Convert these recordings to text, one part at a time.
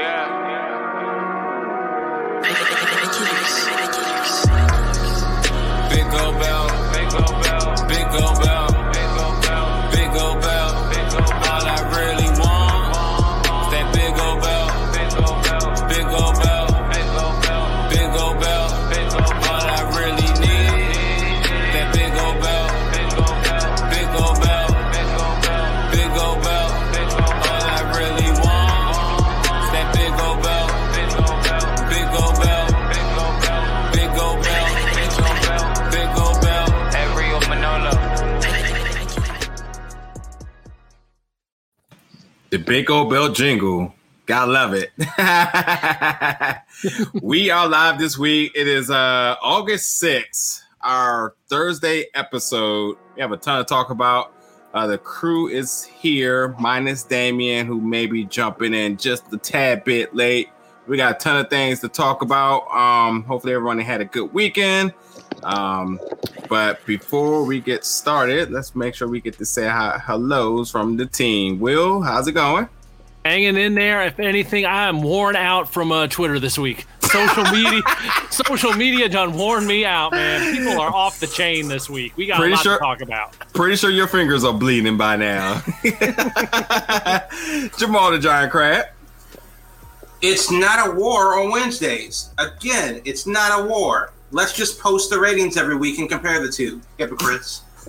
Big big old bell jingle. Gotta love it. we are live this week. It is uh August 6th, our Thursday episode. We have a ton to talk about. Uh, the crew is here, minus Damien, who may be jumping in just a tad bit late. We got a ton of things to talk about. Um, hopefully, everyone had a good weekend. Um, but before we get started, let's make sure we get to say hi- hellos from the team. Will, how's it going? Hanging in there. If anything, I am worn out from uh, Twitter this week. Social media, social media done worn me out, man. People are off the chain this week. We got Pretty a lot sure, to talk about. Pretty sure your fingers are bleeding by now. Jamal the Giant Crab. It's not a war on Wednesdays. Again, it's not a war. Let's just post the ratings every week and compare the two. Hypocrites.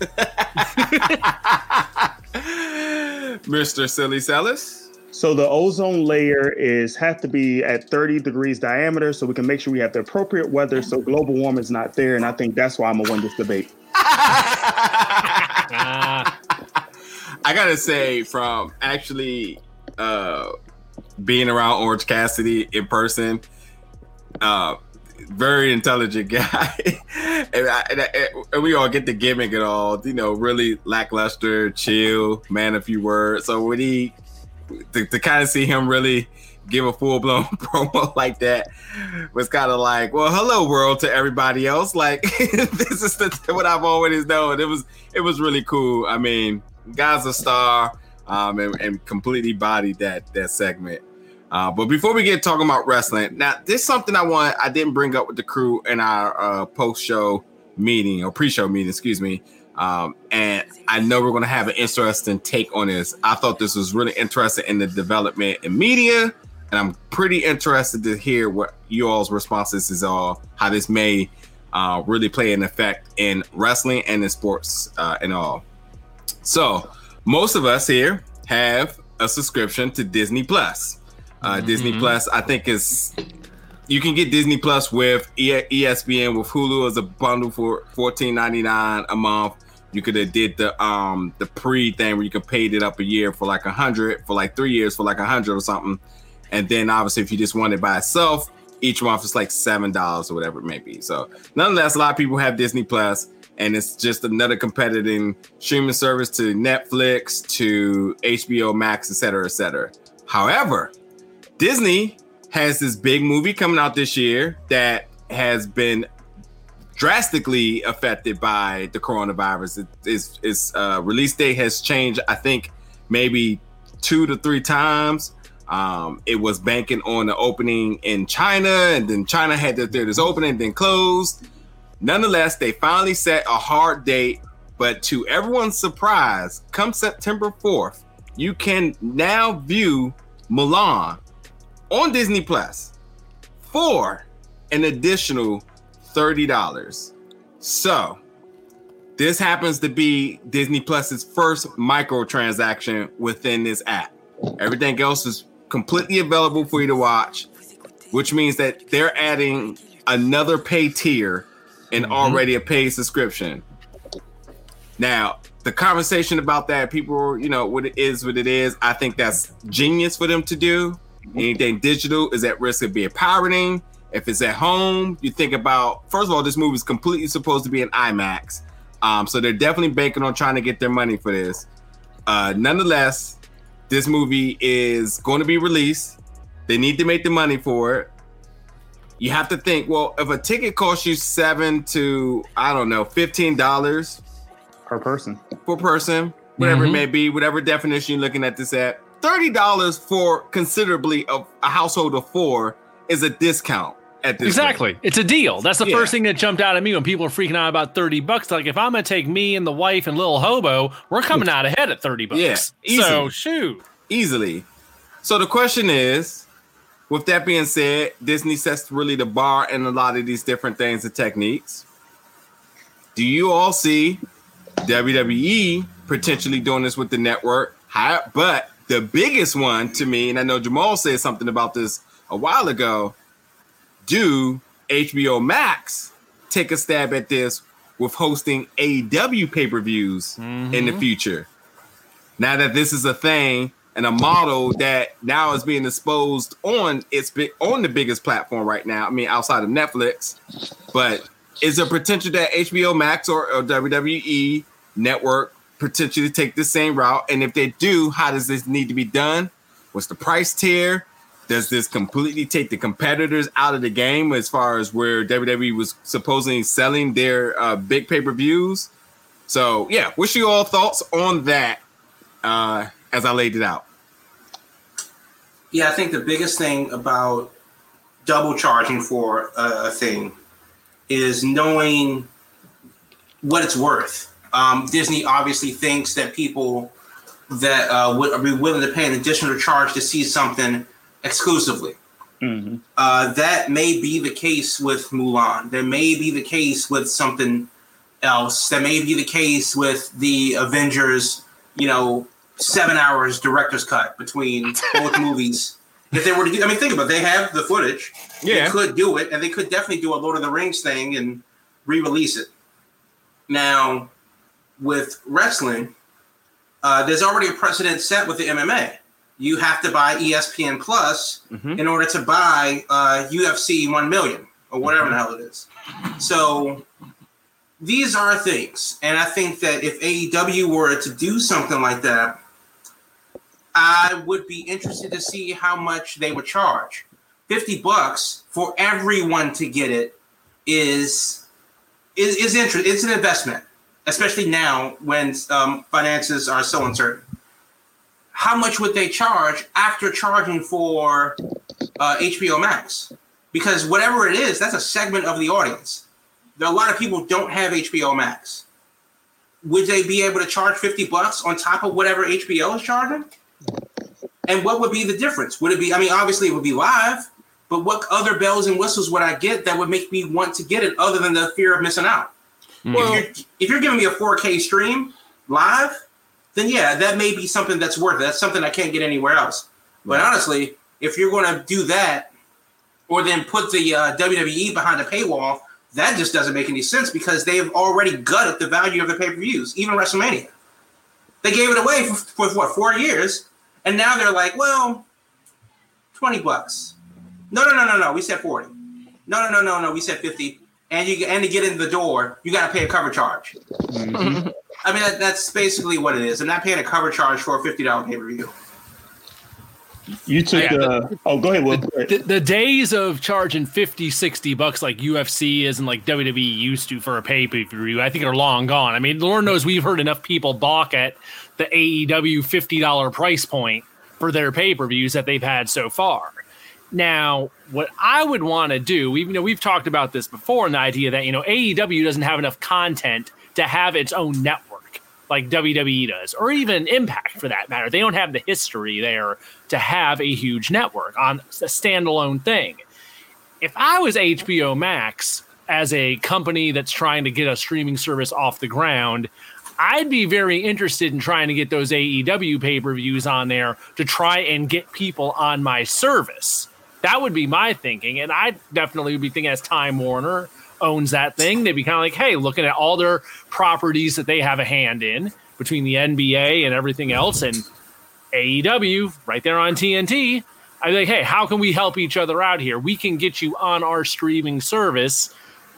Mr. Silly Celis. So the ozone layer is have to be at 30 degrees diameter so we can make sure we have the appropriate weather so global warming is not there. And I think that's why I'm gonna win this debate. I gotta say, from actually uh, being around Orange Cassidy in person, uh, very intelligent guy, and, I, and, I, and, we all get the gimmick and all. You know, really lackluster, chill, man. A few words. So when he to, to kind of see him really give a full blown promo like that was kind of like, well, hello world to everybody else. Like this is the, what I've always known. It was it was really cool. I mean, guy's a star, um, and, and completely bodied that that segment. Uh, but before we get talking about wrestling, now this is something I want I didn't bring up with the crew in our uh, post show meeting or pre show meeting, excuse me. Um, and I know we're going to have an interesting take on this. I thought this was really interesting in the development in media, and I'm pretty interested to hear what you all's responses is all how this may uh, really play an effect in wrestling and in sports uh, and all. So most of us here have a subscription to Disney Plus. Uh, mm-hmm. Disney Plus, I think, is you can get Disney Plus with ESPN with Hulu as a bundle for fourteen ninety nine a month. You could have did the um the pre thing where you could paid it up a year for like a hundred for like three years for like a hundred or something, and then obviously if you just want it by itself, each month it's like seven dollars or whatever it may be. So nonetheless, a lot of people have Disney Plus, and it's just another competing streaming service to Netflix, to HBO Max, et cetera, et cetera. However, Disney has this big movie coming out this year that has been drastically affected by the coronavirus. It, its its uh, release date has changed. I think maybe two to three times. Um, it was banking on the opening in China, and then China had their theaters open and then closed. Nonetheless, they finally set a hard date. But to everyone's surprise, come September 4th, you can now view Mulan on Disney Plus for an additional $30. So, this happens to be Disney Plus's first microtransaction within this app. Everything else is completely available for you to watch, which means that they're adding another pay tier and mm-hmm. already a paid subscription. Now, the conversation about that, people, you know, what it is, what it is. I think that's genius for them to do. Anything digital is at risk of being pirating. If it's at home, you think about first of all, this movie is completely supposed to be an IMAX. Um, so they're definitely banking on trying to get their money for this. Uh, nonetheless, this movie is going to be released. They need to make the money for it. You have to think, well, if a ticket costs you seven to I don't know, fifteen dollars per person. Per person, whatever mm-hmm. it may be, whatever definition you're looking at this at thirty dollars for considerably of a household of four is a discount at this. Exactly. It's a deal. That's the Yeah. first thing that jumped out at me when people were freaking out about 30 bucks. Like, if I'm going to take me and the wife and little hobo, we're coming out ahead at 30 bucks. Yeah, So, shoot. easily. So the question is, with that being said, Disney sets really the bar in a lot of these different things and techniques. Do you all see WWE potentially doing this with the network? But the biggest one to me, and I know Jamal said something about this a while ago. Do HBO Max take a stab at this with hosting AEW pay per views in the mm-hmm. future? now that this is a thing and a model that now is being exposed on its on the biggest platform right now. I mean, outside of Netflix, but is there potential that HBO Max or, or WWE Network potentially take the same route? And if they do, how does this need to be done? What's the price tier? Does this completely take the competitors out of the game as far as where WWE was supposedly selling their uh, big pay per views? So yeah, what's your all thoughts on that uh, as I laid it out? Yeah, I think the biggest thing about double charging for a, a thing is knowing what it's worth. Um, Disney obviously thinks that people that uh, would be willing to pay an additional charge to see something exclusively. Mhm. Uh, that may be the case with Mulan. That may be the case with something else. That may be the case with the Avengers. You know, seven hours director's cut between both movies. If they were to do, I mean, think about it. They have the footage. Yeah. They could do it, and they could definitely do a Lord of the Rings thing and re-release it. Now, with wrestling, uh, there's already a precedent set with the MMA. You have to buy ESPN Plus Mhm. in order to buy uh, UFC 1 million or whatever the hell it is. So these are things. And I think that if AEW were to do something like that, I would be interested to see how much they would charge. 50 bucks for everyone to get it is is, is interest it's an investment, especially now when um, finances are so uncertain. How much would they charge after charging for uh, HBO Max? Because whatever it is, that's a segment of the audience. There are a lot of people who don't have HBO Max. Would they be able to charge 50 bucks on top of whatever HBO is charging? And what would be the difference? Would it be, I mean, obviously it would be live, but what other bells and whistles would I get that would make me want to get it other than the fear of missing out? Well- if, you're, if you're giving me a 4K stream live, then yeah, that may be something that's worth it. That's something I can't get anywhere else. But honestly, if you're going to do that, or then put the uh, WWE behind a paywall, that just doesn't make any sense because they've already gutted the value of the pay per views, even WrestleMania. They gave it away for, for what four years, and now they're like, well, twenty bucks. No, no, no, no, no. We said forty. No, no, no, no, no. We said fifty. And you and to get in the door, you got to pay a cover charge. Mhm. I mean, that, that's basically what it is. I'm not paying a cover charge for a fifty dollar pay per view. You took Yeah, the. Oh, go ahead, Will. Go ahead. The, the days of charging 50, 60 bucks like UFC is and like WWE used to for a pay per view, I think are long gone. I mean, Lord knows we've heard enough people balk at the AEW $50 price point for their pay per views that they've had so far. Now, what I would want to do, you know, we've talked about this before, and the idea that you know AEW doesn't have enough content to have its own network like WWE does, or even Impact for that matter. They don't have the history there to have a huge network on a standalone thing. If I was HBO Max as a company that's trying to get a streaming service off the ground, I'd be very interested in trying to get those AEW pay per views on there to try and get people on my service. That would be my thinking. And I definitely would be thinking as Time Warner owns that thing, they'd be kind of like, hey, looking at all their properties that they have a hand in between the NBA and everything else and AEW right there on TNT. I'd be like, hey, how can we help each other out here? We can get you on our streaming service.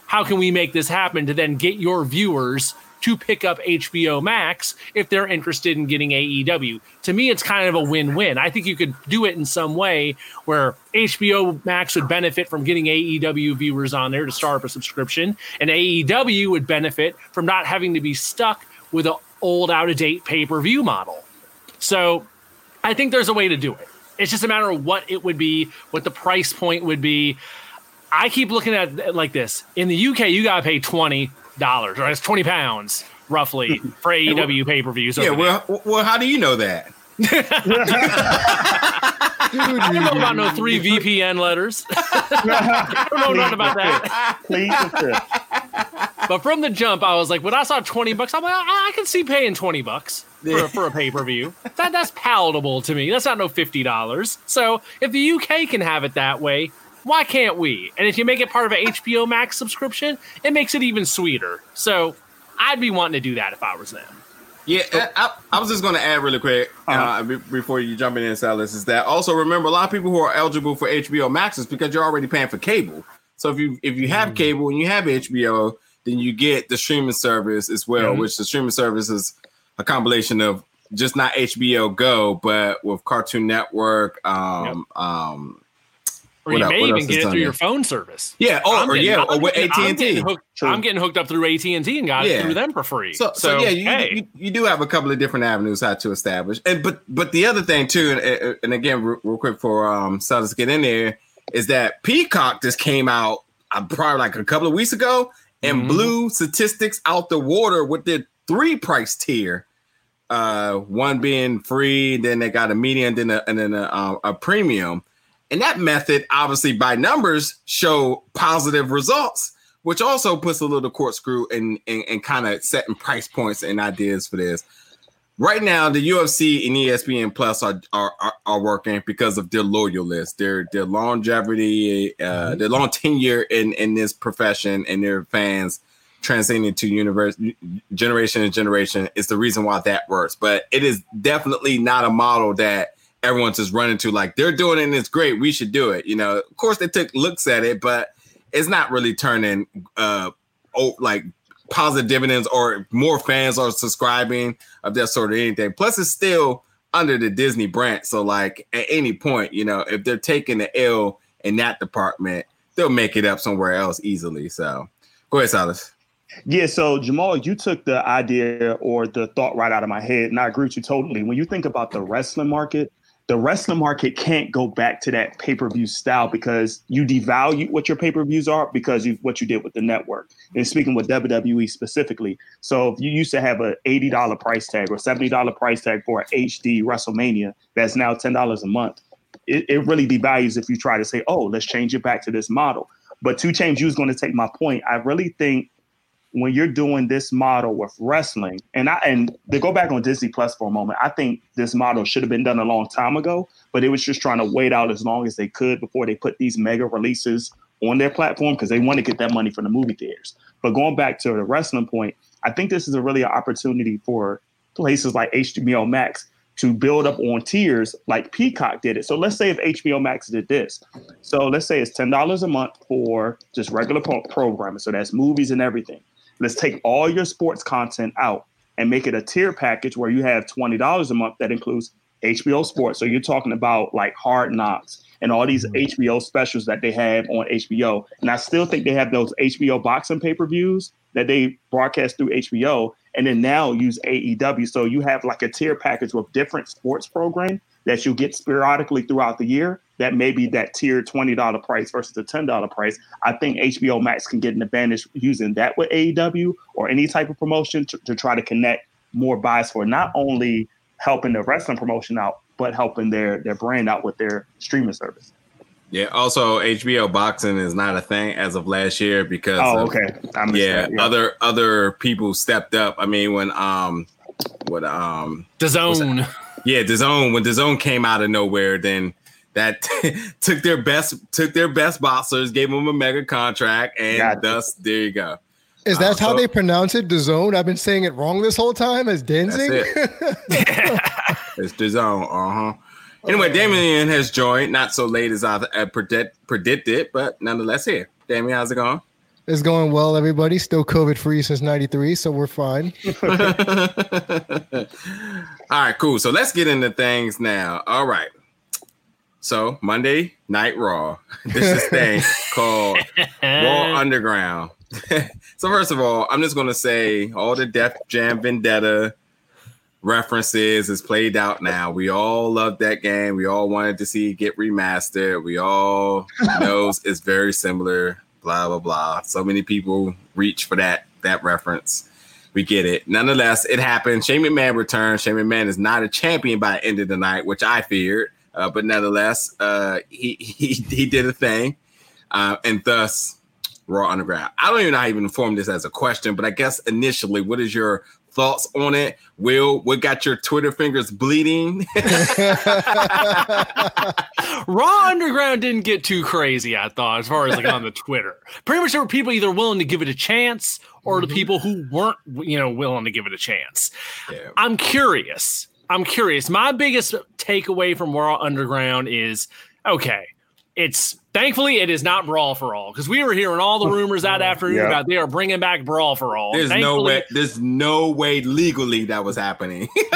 How can we make this happen to then get your viewers to pick up HBO Max if they're interested in getting AEW? To me, it's kind of a win win. I think you could do it in some way where HBO Max would benefit from getting AEW viewers on there to start up a subscription, and AEW would benefit from not having to be stuck with an old, out of date pay per view model. So I think there's a way to do it. It's just a matter of what it would be, what the price point would be. I keep looking at it like this. In the UK, you gotta pay twenty dollars, or it's twenty pounds roughly for AEW pay per views. Yeah, well, well, how do you know that? I don't know about no three VPN letters. I don't know nothing about that. Please. But from the jump, I was like, when I saw twenty bucks, I'm like, I, I can see paying twenty bucks for, for a pay per view. That that's palatable to me. That's not no fifty dollars. So if the UK can have it that way, why can't we? And if you make it part of an HBO Max subscription, it makes it even sweeter. So I'd be wanting to do that if I was them. Yeah, I, I was just going to add really quick uh, Uh-huh. be- before you jump in, Silas, is that also remember a lot of people who are eligible for HBO Max is because you're already paying for cable. So if you if you have cable and you have HBO, then you get the streaming service as well, Mhm. which the streaming service is a combination of just not HBO Go, but with Cartoon Network. Um, um, Or What you el- may even get it through your phone service. yeah, or, I'm or getting- yeah, I'm or with getting- AT I'm and getting T. hooked- True. I'm getting hooked up through AT and T and got Yeah. it through them for free. So, so, yeah, you, hey, you you do have a couple of different avenues how to establish, and but but the other thing too, and, and again, real, real quick for um, Silas to get in there, is that Peacock just came out uh, probably like a couple of weeks ago and Mhm. blew statistics out the water with their three price tier. Uh, one being free, then they got a medium, then a, and then a, um, a premium, and that method obviously by numbers show positive results which also puts a little corkscrew in and, and kind of setting price points and ideas for this. Right now, the UFC and ESPN Plus are are, are, are working because of their loyalists, their their longevity, uh, their long tenure in in this profession, and their fans transcending to universe generation and generation is the reason why that works. But it is definitely not a model that everyone's just running to. Like they're doing it, and it's great. We should do it. You know, of course they took looks at it, but it's not really turning uh oh like positive dividends or more fans are subscribing of that sort of anything. Plus, it's still under the Disney brand. So, like at any point, you know, if they're taking the L in that department, they'll make it up somewhere else easily. So, go ahead, Silas. Yeah, so Jamal, you took the idea or the thought right out of my head, and I agree with you totally. When you think about the wrestling market, the wrestling market can't go back to that pay-per-view style because you devalue what your pay-per-views are because you what you did with the network. And speaking with WWE specifically, so if you used to have a $80 price tag or $70 price tag for an HD WrestleMania that's now $10 a month, it, it really devalues if you try to say, oh, let's change it back to this model. But to change, you was going to take my point. I really think when you're doing this model with wrestling, and I and to go back on Disney Plus for a moment, I think this model should have been done a long time ago, but it was just trying to wait out as long as they could before they put these mega releases on their platform because they want to get that money from the movie theaters. But going back to the wrestling point, I think this is a really an opportunity for places like HBO Max to build up on tiers like Peacock did it. So let's say if HBO Max did this. So let's say it's $10 a month for just regular pro- programming. So that's movies and everything. Let's take all your sports content out and make it a tier package where you have $20 a month that includes HBO Sports. So you're talking about like Hard Knocks and all these mm-hmm. HBO specials that they have on HBO. And I still think they have those HBO boxing pay per views that they broadcast through HBO and then now use AEW. So you have like a tier package with different sports program that you get sporadically throughout the year. That maybe that tier $20 price versus the $10 price. I think HBO Max can get an advantage using that with AEW or any type of promotion to, to try to connect more buys for not only helping the wrestling promotion out, but helping their their brand out with their streaming service. Yeah. Also, HBO boxing is not a thing as of last year because Oh, of- okay. I yeah, yeah. other other people stepped up. I mean, when um, what um, the zone. yeah, the zone when the zone came out of nowhere, then that took their best took their best boxers, gave them a mega contract, and Gotcha. thus there you go. Is that Uh, how so- they pronounce it? The zone? I've been saying it wrong this whole time as That's Danzig. it. It's the zone. Uh huh. Anyway, Damien has joined, not so late as I uh, predict, predicted, but nonetheless here. Damien, how's it going? it's going well, everybody. Still COVID free since 93, so we're fine. All right, cool. So let's get into things now. All right. So Monday Night Raw. This is thing called Raw Underground. so first of all, I'm just gonna say all the Def Jam Vendetta references is played out now. We all love that game. We all wanted to see it get remastered. We all knows it's very similar. Blah blah blah. So many people reach for that that reference. We get it. Nonetheless, it happened. Shane McMahon returned. Shane McMahon is not a champion by the end of the night, which I feared. Uh, but nonetheless, uh, he, he he did a thing, uh, and thus Raw Underground. I don't even know how even form this as a question, but I guess initially, what is your thoughts on it? Will, what got your Twitter fingers bleeding? Raw Underground didn't get too crazy, I thought, as far as like on the Twitter. Pretty much there were people either willing to give it a chance or the people who weren't, you know, willing to give it a chance. Yeah. I'm curious. I'm curious. My biggest takeaway from Raw Underground is okay, it's thankfully it is not Brawl for All because we were hearing all the rumors that afternoon Yeah. about they are bringing back Brawl for All. There's no way. There's no way legally that was happening.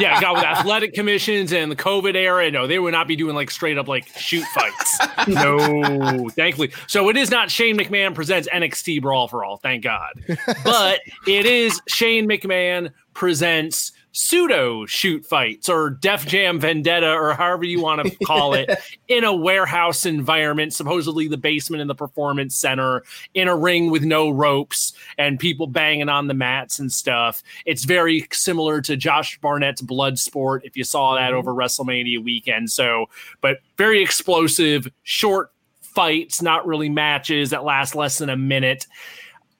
yeah, got with athletic commissions and the COVID era. No, they would not be doing like straight up like shoot fights. no, thankfully. So it is not Shane McMahon presents NXT Brawl for All, thank God. But it is Shane McMahon presents pseudo shoot fights or Def Jam Vendetta or however you want to call it in a warehouse environment, supposedly the basement in the performance center, in a ring with no ropes and people banging on the mats and stuff. It's very similar to Josh Barnett's Bloodsport if you saw that mm-hmm. over WrestleMania weekend. So, but very explosive, short fights, not really matches that last less than a minute.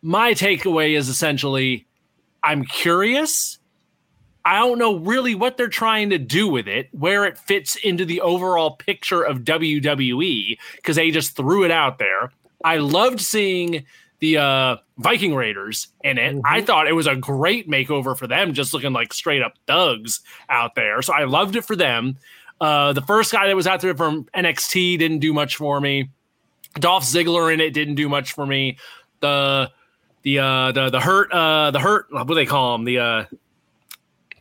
My takeaway is essentially I'm curious. I don't know really what they're trying to do with it, where it fits into the overall picture of WWE, because they just threw it out there. I loved seeing the uh, Viking Raiders in it. I thought it was a great makeover for them, just looking like straight up thugs out there. So I loved it for them. Uh, the first guy that was out there from NXT didn't do much for me. Dolph Ziggler in it didn't do much for me. The the uh the the hurt uh the hurt what do they call him the uh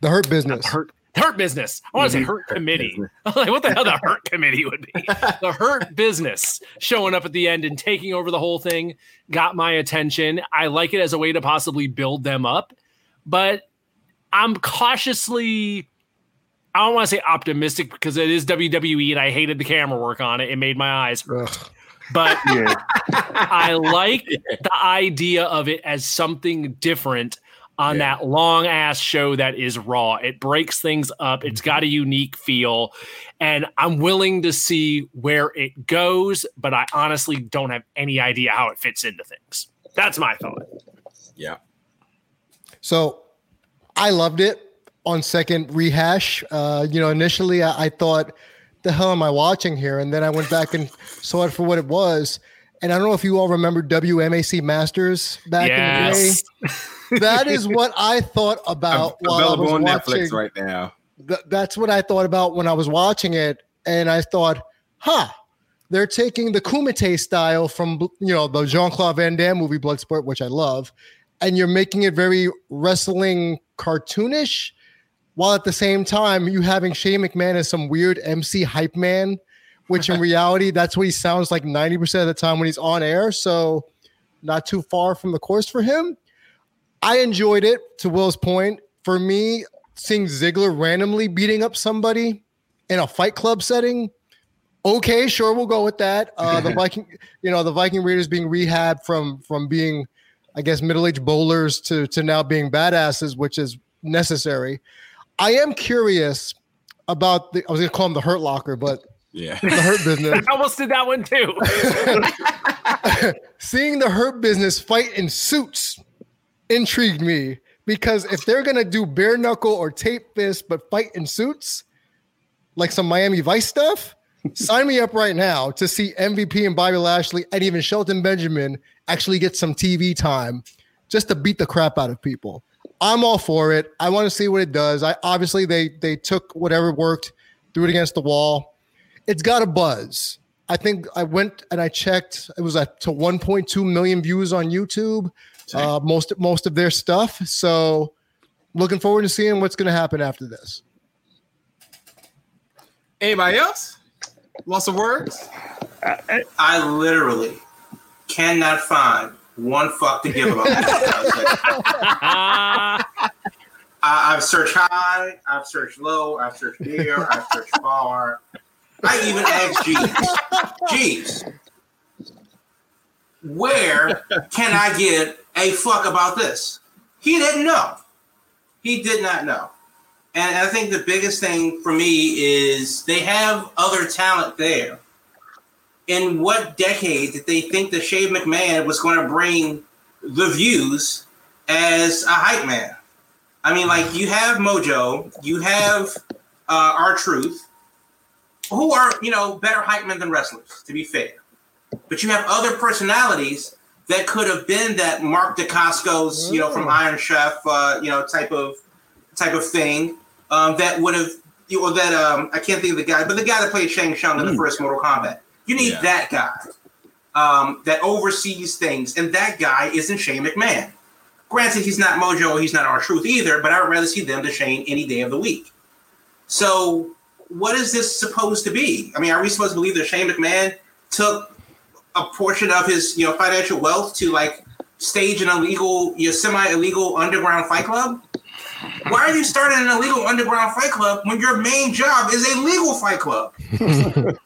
The hurt business. Mm-hmm. hurt hurt business. I want to say hurt committee. like what the hell the hurt committee would be? The hurt business showing up at the end and taking over the whole thing got my attention. I like it as a way to possibly build them up, but I'm cautiously I don't want to say optimistic because it is WWE and I hated the camera work on it. It made my eyes hurt. Ugh. But Yeah. I like the idea of it as something different on Yeah. that long ass show that is Raw. It breaks things up. It's got a unique feel, and I'm willing to see where it goes, but I honestly don't have any idea how it fits into things. That's my thought. yeah. So I loved it on second rehash. Uh, you know, initially I, I thought, the hell am I watching here? And then I went back and saw it for what it was. And I don't know if you all remember WMAC Masters back in the day. That is what I thought about while I was on watching. Netflix right now. Th- that's what I thought about when I was watching it, and I thought, "Huh, they're taking the Kumite style from you know the Jean Claude Van Damme movie Bloodsport, which I love, and you're making it very wrestling cartoonish, while at the same time you having Shane McMahon as some weird MC hype man, which in reality that's what he sounds like ninety percent of the time when he's on air. So, not too far from the course for him. I enjoyed it. To Will's point, for me, seeing Ziggler randomly beating up somebody in a Fight Club setting. Okay, sure, we'll go with that. Uh, the Viking, you know, the Viking Raiders being rehabbed from from being, I guess, middle aged bowlers to to now being badasses, which is necessary. I am curious about the. I was going to call him the Hurt Locker, but Yeah. the Hurt Business. I almost did that one too. seeing the Hurt Business fight in suits intrigued me because if they're gonna do bare knuckle or tape fist but fight in suits, like some Miami Vice stuff, sign me up right now to see MVP and Bobby Lashley and even Shelton Benjamin actually get some TV time just to beat the crap out of people. I'm all for it. I want to see what it does. I obviously they they took whatever worked, threw it against the wall. It's got a buzz. I think I went and I checked. It was at to 1.2 million views on YouTube. Uh, most most of their stuff. So, looking forward to seeing what's going to happen after this. Anybody else? Lots of words? I literally cannot find one fuck to give about this. I I, I've searched high, I've searched low, I've searched near, I've searched far. I even asked Jeeves, Jeeves, where can I get a fuck about this? He didn't know. He did not know. And I think the biggest thing for me is they have other talent there. In what decade did they think that Shane McMahon was going to bring the views as a hype man? I mean, like you have Mojo, you have uh, R-Truth, who are you know better hype men than wrestlers, to be fair. But you have other personalities that could have been that Mark Dacascos, you know, from Iron Chef, uh, you know, type of type of thing um, that would have, you know, that um, I can't think of the guy, but the guy that played Shang Tsung in the first Mortal Kombat. You need Yeah. that guy um, that oversees things, and that guy isn't Shane McMahon. Granted, he's not Mojo, he's not R-Truth either, but I would rather see them to Shane any day of the week. So, what is this supposed to be? I mean, are we supposed to believe that Shane McMahon took a portion of his, you know, financial wealth to like stage an illegal, you know, semi-illegal underground fight club? Why are you starting an illegal underground fight club when your main job is a legal fight club?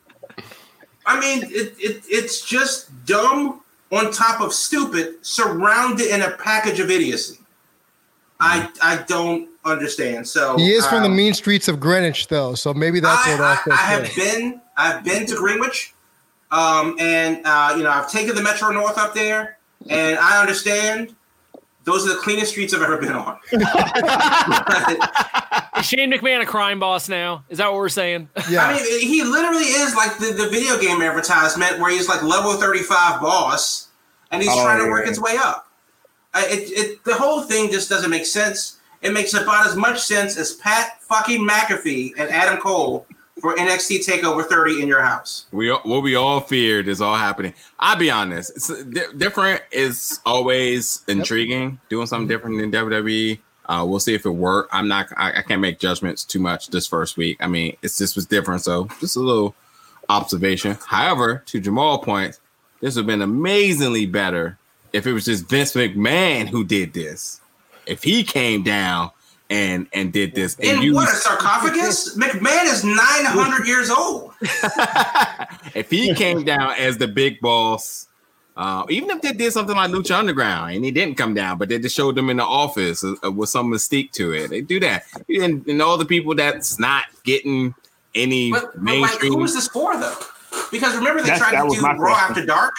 I mean, it, it it's just dumb on top of stupid, surrounded in a package of idiocy. I I don't understand. So He is from the um, mean streets of Greenwich, though, so maybe that's I, what I, also. I have been I've been to Greenwich, um, and uh, you know I've taken the Metro North up there, and I understand those are the cleanest streets I've ever been on. Is Shane McMahon a crime boss now? Is that what we're saying? yeah. I mean, he literally is like the, the video game advertisement where he's like level 35 boss and he's Oh, trying to yeah. work his way up. Uh, it, it, the whole thing just doesn't make sense. It makes about as much sense as Pat fucking McAfee and Adam Cole for NXT TakeOver 30 in your house. We what we all feared is all happening. I'll be honest. It's, di- different is always intriguing. Doing something different than WWE. Uh, we'll see if it worked. I'm not. I, I can't make judgments too much this first week. I mean, it's just was different. So just a little observation. However, to Jamal point, this would have been amazingly better if it was just Vince McMahon who did this. If he came down and and did this and In used- what, a sarcophagus? McMahon is 900 years old. if he came down as the big boss, uh, even if they did something like Lucha Underground and he didn't come down, but they just showed them in the office uh, uh, with some mystique to it, they do that. And, and all the people that's not getting any But, but like, mainstream. who is this for, though? Because remember, they That's- tried to do Raw question. After Dark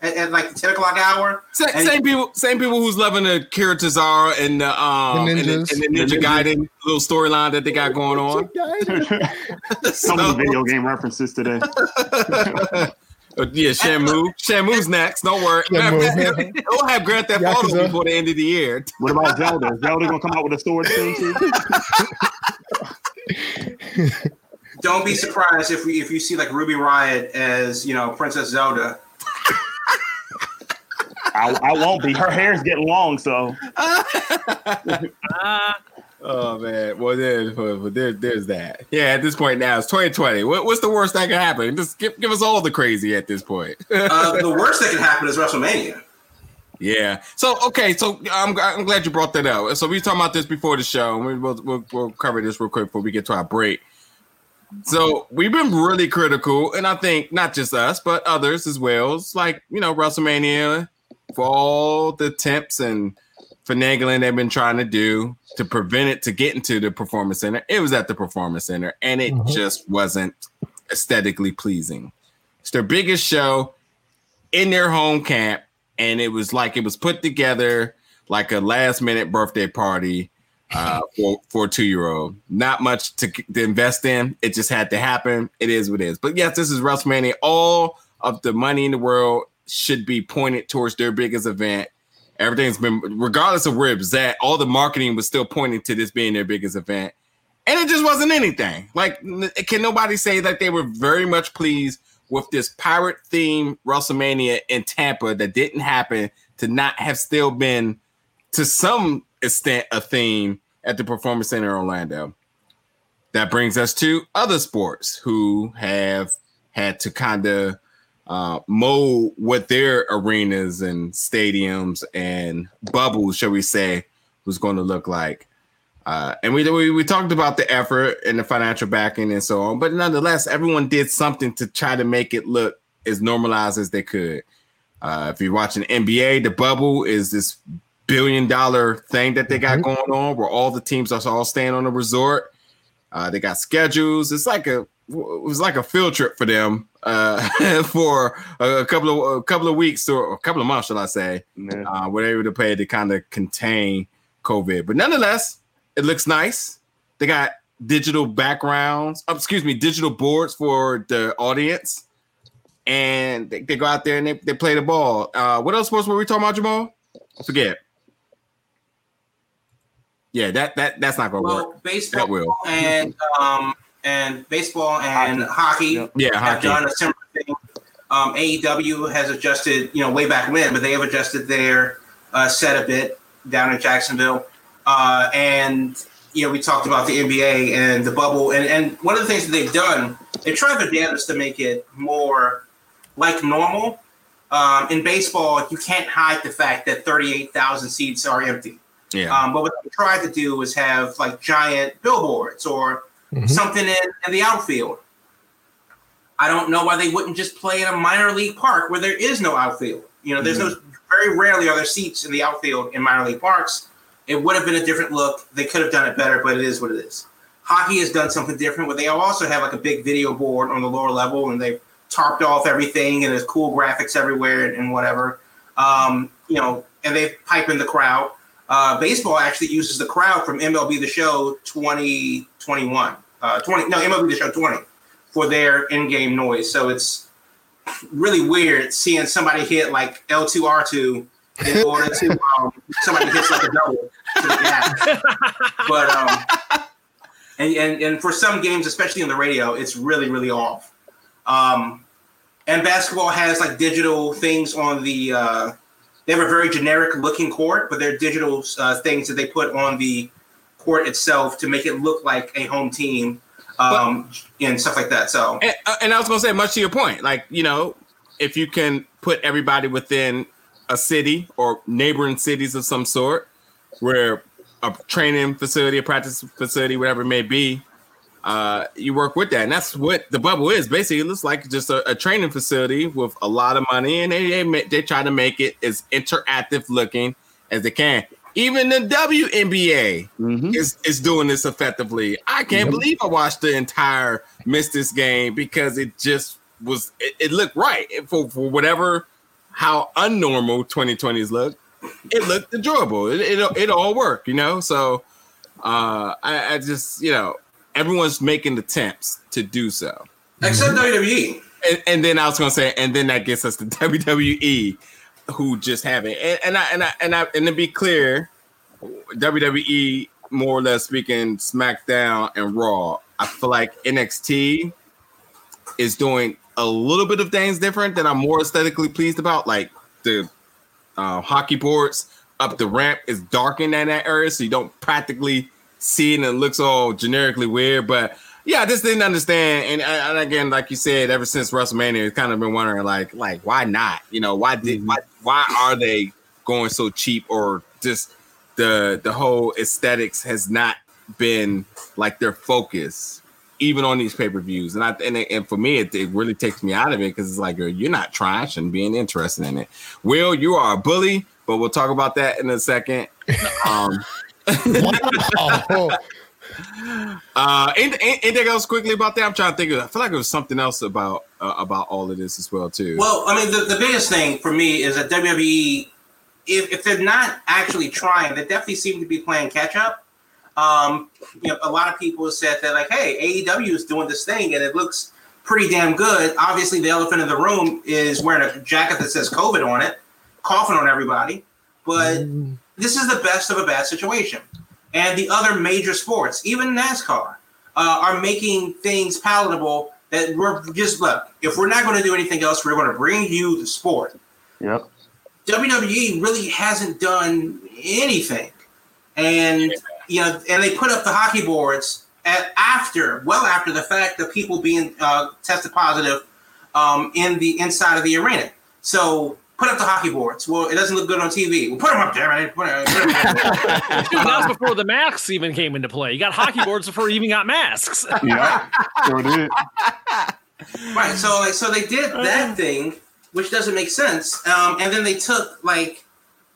at, at like the 10 o'clock hour. Sa- and- same people, same people who's loving the Akira Tozawa and the um The and the, and the Ninja The ninjas. Gaiden little storyline that they got going on. so many video game references today. Yeah, Shenmue. Shenmue's next. Don't worry. Shenmue. We'll have Grand Theft Auto Yakuza. before the end of the year. What about Zelda? Zelda gonna come out with a sword soon too? Don't be surprised if we if you see like Ruby Riott as you know Princess Zelda. I, I won't be. Her hair's getting long, so Oh man, well there, well, there, there's that. Yeah, at this point now it's 2020. What, what's the worst that can happen? Just give, give us all the crazy at this point. Uh, the worst that can happen is WrestleMania. yeah. So okay, so I'm, I'm glad you brought that up. So we were talking about this before the show, and we, we'll, we'll we'll cover this real quick before we get to our break. So we've been really critical, and I think not just us, but others as well. It's like you know WrestleMania for all the attempts and finagling they've been trying to do to prevent it to get into the performance center. It was at the performance center, and it just wasn't aesthetically pleasing. It's their biggest show in their home camp, and it was like it was put together like a last minute birthday party uh, for for a two year old. Not much to, to invest in. It just had to happen. It is what it is. But yes, this is WrestleMania. All of the money in the world should be pointed towards their biggest event. Everything's been, regardless of where was at, all the marketing was still pointing to this being their biggest event. And it just wasn't anything. Like, can nobody say that they were very much pleased with this pirate themed WrestleMania in Tampa that didn't happen to not have still been, to some extent, a theme at the Performance Center Orlando? That brings us to other sports who have had to kind of uh, mold what their arenas and stadiums and bubbles, shall we say, was going to look like. Uh, and we, we we talked about the effort and the financial backing and so on, but nonetheless, everyone did something to try to make it look as normalized as they could. Uh, if you're watching NBA, the bubble is this billion dollar thing that they got Mhm. going on, where all the teams are all staying on a resort. Uh, they got schedules. It's like a it was like a field trip for them uh, for a, couple of a couple of weeks or a couple of months, shall I say? Yeah. uh, were able to pay to kind of contain COVID. But nonetheless, it looks nice. They got digital backgrounds, oh, excuse me, digital boards for the audience. And they, they go out there and they, they play the ball. Uh, what else sports were we talking about, Jamal? I forget. Yeah, that that that's not gonna work. Baseball That will. and um and baseball and hockey, Yep. Yeah, have hockey. done a similar thing. Um, AEW has adjusted, you know, way back when, but they have adjusted their uh, set a bit down in Jacksonville. Uh, and you know, we talked about the NBA and the bubble, and and one of the things that they've done, they tried their damnedest to make it more like normal. Um, in baseball, you can't hide the fact that 38,000 seats are empty. Yeah. Um, but what they tried to do was have like giant billboards or Mhm. something in, in the outfield. I don't know why they wouldn't just play in a minor league park where there is no outfield. You know, there's no very rarely are there seats in the outfield in minor league parks. It would have been a different look. They could have done it better, but it is what it is. Hockey has done something different where they also have like a big video board on the lower level and they've tarped off everything and there's cool graphics everywhere and whatever. Um, you know, and they pipe in the crowd. Uh, baseball actually uses the crowd from MLB The Show 2021, uh, 20 no MLB The Show 20 for their in-game noise. So it's really weird seeing somebody hit like L2 R2 in order to um, somebody hits like a double. To the gap. But um, and, and and for some games, especially on the radio, it's really really off. Um, and basketball has like digital things on the. Uh, they have a very generic looking court, but they're digital uh, things that they put on the court itself to make it look like a home team um, and stuff like that. So And, uh, and I was gonna say, much to your point, like you know, if you can put everybody within a city or neighboring cities of some sort, where a training facility, a practice facility, whatever it may be, uh, you work with that, and that's what the bubble is. Basically, it looks like just a, a training facility with a lot of money, and they they, they try to make it as interactive looking as they can. Even the WNBA Mhm. is is doing this effectively. I can't Yep. believe I watched the entire Mystics game because it just was it, it looked right It- for for whatever how unnormal 2020s look. It looked enjoyable. It it, it all worked, you know. So uh, I, I just you know everyone's making attempts to do so. except WWE. And, and then I was gonna say, and then that gets us to WWE, who just haven't. And, and I and I and I and to be clear, WWE more or less speaking SmackDown and Raw. I feel like NXT is doing a little bit of things different that I'm more aesthetically pleased about, like the uh, hockey boards up the ramp is darkened in that area, so you don't practically see it and it looks all generically weird. But yeah, I just didn't understand. And, and again, like you said, ever since WrestleMania, it's kind of been wondering, like, like why not? You know, why did why why are they going so cheap or just the the whole aesthetics has not been like their focus even on these pay-per-views and i and, and for me it, it really takes me out of it because it's like you're, you're not trash and being interested in it will you are a bully but we'll talk about that in a second um Wow. uh anything, anything else quickly about that i'm trying to think of i feel like there was something else about uh, about all of this as well too Well, I mean, the, the biggest thing for me is that WWE, if, if they're not actually trying, they definitely seem to be playing catch up. Um, you know, a lot of people have said that, like, hey, AEW is doing this thing and it looks pretty damn good. Obviously, the elephant in the room is wearing a jacket that says COVID on it, coughing on everybody. But this is the best of a bad situation. And the other major sports, even NASCAR, uh, are making things palatable that we're just look. If we're not going to do anything else, we're going to bring you the sport. Yep. WWE really hasn't done anything, and you know, and they put up the hockey boards at after, well after the fact of people being uh, tested positive um, in the inside of the arena. So put up the hockey boards. Well, it doesn't look good on TV. Well, put them up there, man. Put 'em- put 'em up. Dude, that was before the masks even came into play. You got hockey boards before you even got masks. Yeah, sure did. right. So like, so they did that thing, which doesn't make sense. Um, and then they took like,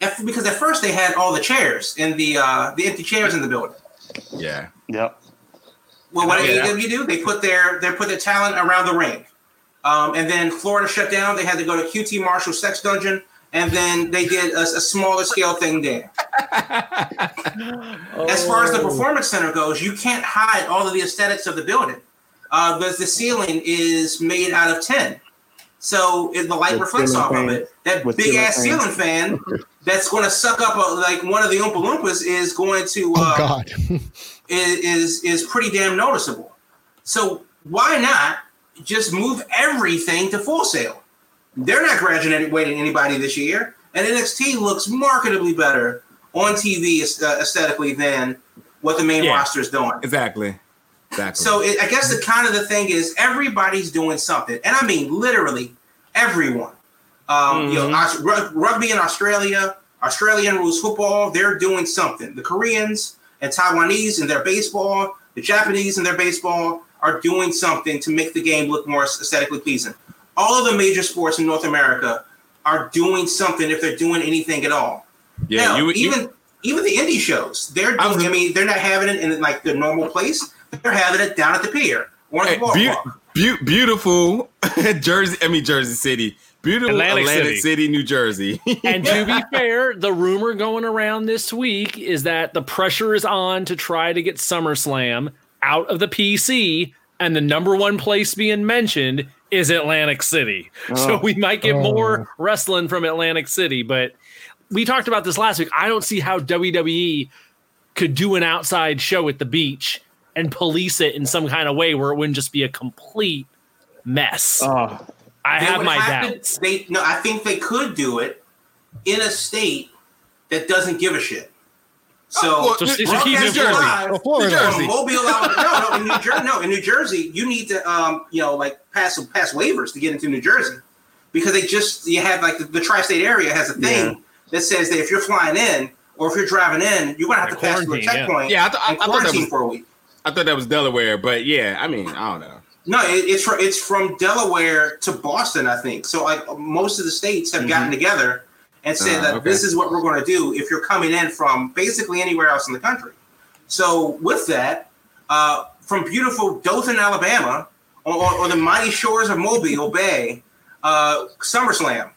at, because at first they had all the chairs in the uh, the empty chairs in the building. Yeah. Yep. Well, what did Yeah. AEW do? They put their they put their talent around the ring, um, and then Florida shut down. They had to go to QT Marshall Sex Dungeon, and then they did a, a smaller scale thing there. As far as the performance center goes, you can't hide all of the aesthetics of the building. Uh, the, the ceiling is made out of tin, so the light With reflects off of it. That With big ass ceiling fan that's going to suck up a, like one of the Oompa Loompas is going to. Oh Uh, God. is is is pretty damn noticeable. So why not just move everything to Full Sail? They're not graduating anybody this year, and NXT looks marketably better on TV uh, aesthetically than what the main Yeah. roster is doing. Exactly. Exactly. So it, I guess the kind of the thing is everybody's doing something, and I mean literally everyone. Um, You know, rugby in Australia, Australian rules football, they're doing something. The Koreans and Taiwanese in their baseball, the Japanese in their baseball are doing something to make the game look more aesthetically pleasing. All of the major sports in North America are doing something if they're doing anything at all. yeah, Hell, you, you even even the indie shows, they're I was doing. I, gonna- mean, they're not having it in like the normal place. They're having it down at the pier or Hey, the beau- ballpark. beau- beautiful Jersey. I mean Jersey City. Beautiful Atlantic Atlantic, City. City. New Jersey. And to be fair, the rumor going around this week is that the pressure is on to try to get SummerSlam out of the PC, and the number one place being mentioned is Atlantic City. So Oh. we might get oh. more wrestling from Atlantic City. But we talked about this last week. I don't see how WWE could do an outside show at the beach and police it in some kind of way where it wouldn't just be a complete mess. Oh, I They have my have to- doubts. they no, I think they could do it in a state that doesn't give a shit. So, Oh, well, So- so keep broadcast New Jersey. Oh, Florida. New from Jersey. Mobile, Alabama. No, no, in New Jersey. No, in New Jersey, you need to, um, you know, like pass pass waivers to get into New Jersey because they just you have like the, the tri-state area has a thing that says that if you're flying in or if you're driving in, you're gonna have Yeah, to pass through a quarantine, yeah. checkpoint Yeah, I th- I- and I thought that quarantine was- for a week. I thought that was Delaware, but yeah, I mean, I don't know. No, it, it's from it's from Delaware to Boston, I think. So like most of the states have gotten together and said Ah, that okay. this is what we're going to do if you're coming in from basically anywhere else in the country. So with that, uh, from beautiful Dothan, Alabama, on the mighty shores of Mobile Bay, uh, SummerSlam,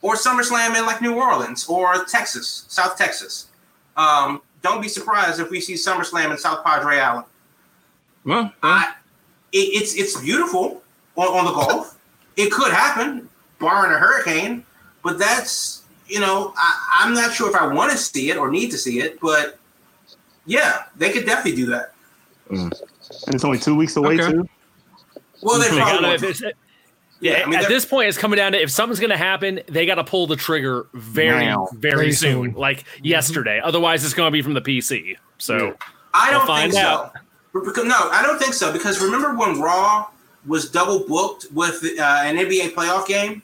or SummerSlam in like New Orleans or Texas, South Texas. Um, don't be surprised if we see SummerSlam in South Padre Island. Well, I, it, it's it's beautiful on, on the Gulf. it could happen, barring a hurricane, but that's you know I, I'm not sure if I want to see it or need to see it, but yeah, they could definitely do that. and it's only two weeks away Okay. too. Well, they They probably gotta- won't. if it's- Yeah, yeah, I mean, at this point, it's coming down to if something's going to happen, they got to pull the trigger very, Now. very, Very soon, soon. like yesterday. Otherwise, it's going to be from the PC. So Yeah. I don't find think out. so. Because, no, I don't think so. Because remember when Raw was double booked with uh, an NBA playoff game?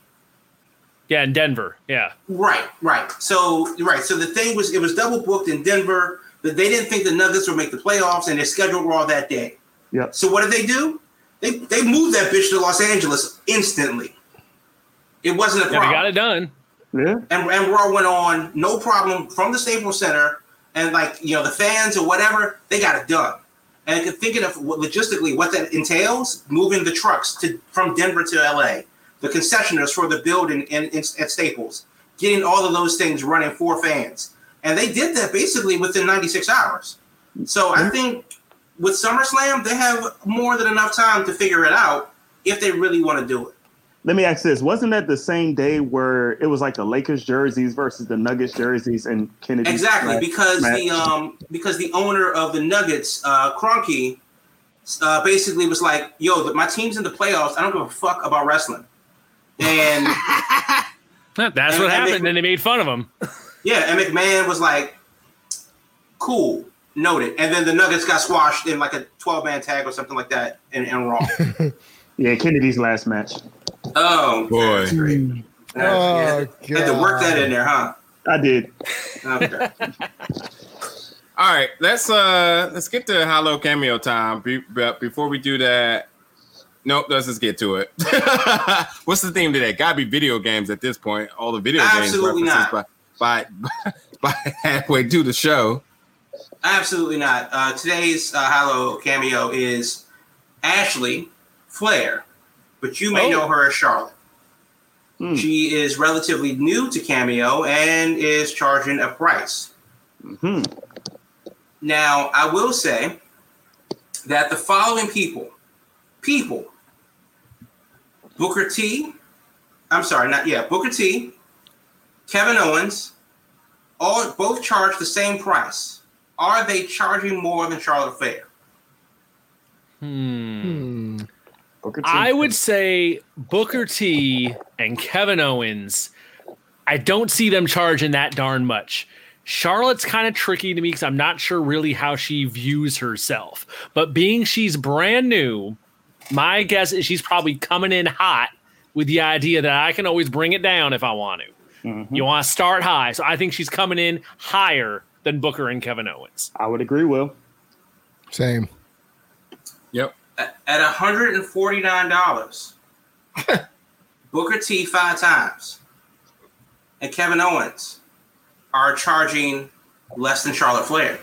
Yeah, in Denver, yeah, Right, right. So right. So the thing was, it was double booked in Denver. That they didn't think the Nuggets would make the playoffs, and they scheduled Raw that day. Yep. So what did they do? They they moved that bitch to Los Angeles instantly. It wasn't a yeah, they got it done. Yeah. and, and Raw went on no problem from the Staples Center, and like you know the fans or whatever, they got it done. And thinking of what, logistically what that entails, moving the trucks to from Denver to LA, the concessionaires for the building in, in, at Staples, getting all of those things running for fans, and they did that basically within 96 hours. So I think with SummerSlam, they have more than enough time to figure it out if they really want to do it. Let me ask this: Wasn't that the same day where it was like the Lakers jerseys versus the Nuggets jerseys and Kennedy? Exactly, because match? the um because the owner of the Nuggets, uh Kroenke, uh, basically was like, "Yo, my team's in the playoffs. I don't give a fuck about wrestling." And That's And- what and happened. they- and they made fun of him. yeah, and McMahon was like, "Cool, noted." And then the Nuggets got squashed in like a twelve man tag or something like that in, in Raw. Yeah, Kennedy's last match. oh Boy. that's great. Oh, Had to work that in there, huh? I did. Okay. All right, let's uh let's get to Hello Cameo time. Be- but before we do that, nope, let's just get to it. What's the theme today? Gotta be video games at this point. All the video Absolutely games references by, by by halfway through the show. Absolutely not. Uh, today's uh, cameo is Ashley Fliehr, but you may Oh. know her as Charlotte. Hmm. She is relatively new to Cameo and is charging a price. Hmm. Now, I will say that the following people, people, Booker T, I'm sorry, not yeah, Booker T, Kevin Owens, all both charge the same price. Are they charging more than Charlotte Flair? Hmm. Hmm. Booker T. I would say Booker T and Kevin Owens. I don't see them charging that darn much. Charlotte's kind of tricky to me because I'm not sure really how she views herself. But being she's brand new, my guess is she's probably coming in hot with the idea that I can always bring it down if I want to. Mhm. You want to start high. So I think she's coming in higher than Booker and Kevin Owens. I would agree, Will. Same. Yep. At at $149, Booker T five times and Kevin Owens are charging less than Charlotte Flair.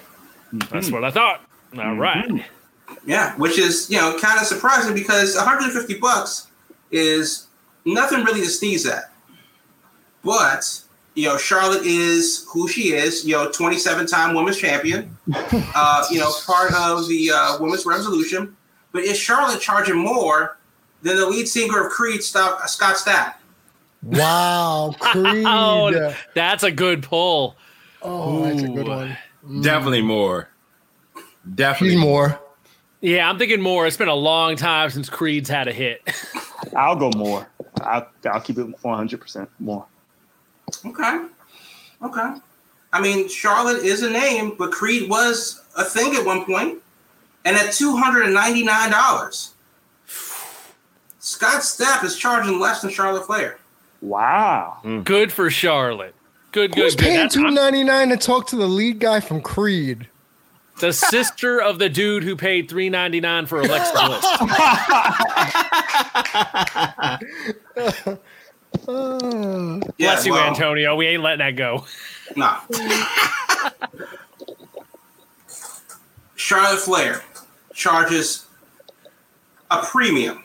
That's what I thought. All right. Yeah, which is you know kind of surprising because 150 bucks is nothing really to sneeze at. But you know, Charlotte is who she is. You know, 27 time women's champion. Uh, you know, part of the uh, women's revolution. But is Charlotte charging more than the lead singer of Creed, Scott Scott Stapp? Wow, Creed. Oh, that's a good pull. Oh, that's a good Ooh. one. Definitely more. Definitely He's more. Yeah, I'm thinking more. It's been a long time since Creed's had a hit. I'll go more. I'll, I'll keep it 100% more. Okay, okay. I mean, Charlotte is a name, but Creed was a thing at one point. point, and at two hundred and ninety nine dollars. Scott Stapp is charging less than Charlotte Flair. Wow. Hmm. good for Charlotte. Good, good, Who's good. paying That's- two ninety nine to talk to the lead guy from Creed? The sister of the dude who paid three ninety nine for Alexa Bliss. Uh, Bless you, well, Antonio. We ain't letting that go. Nah. Charlotte Flair charges a premium,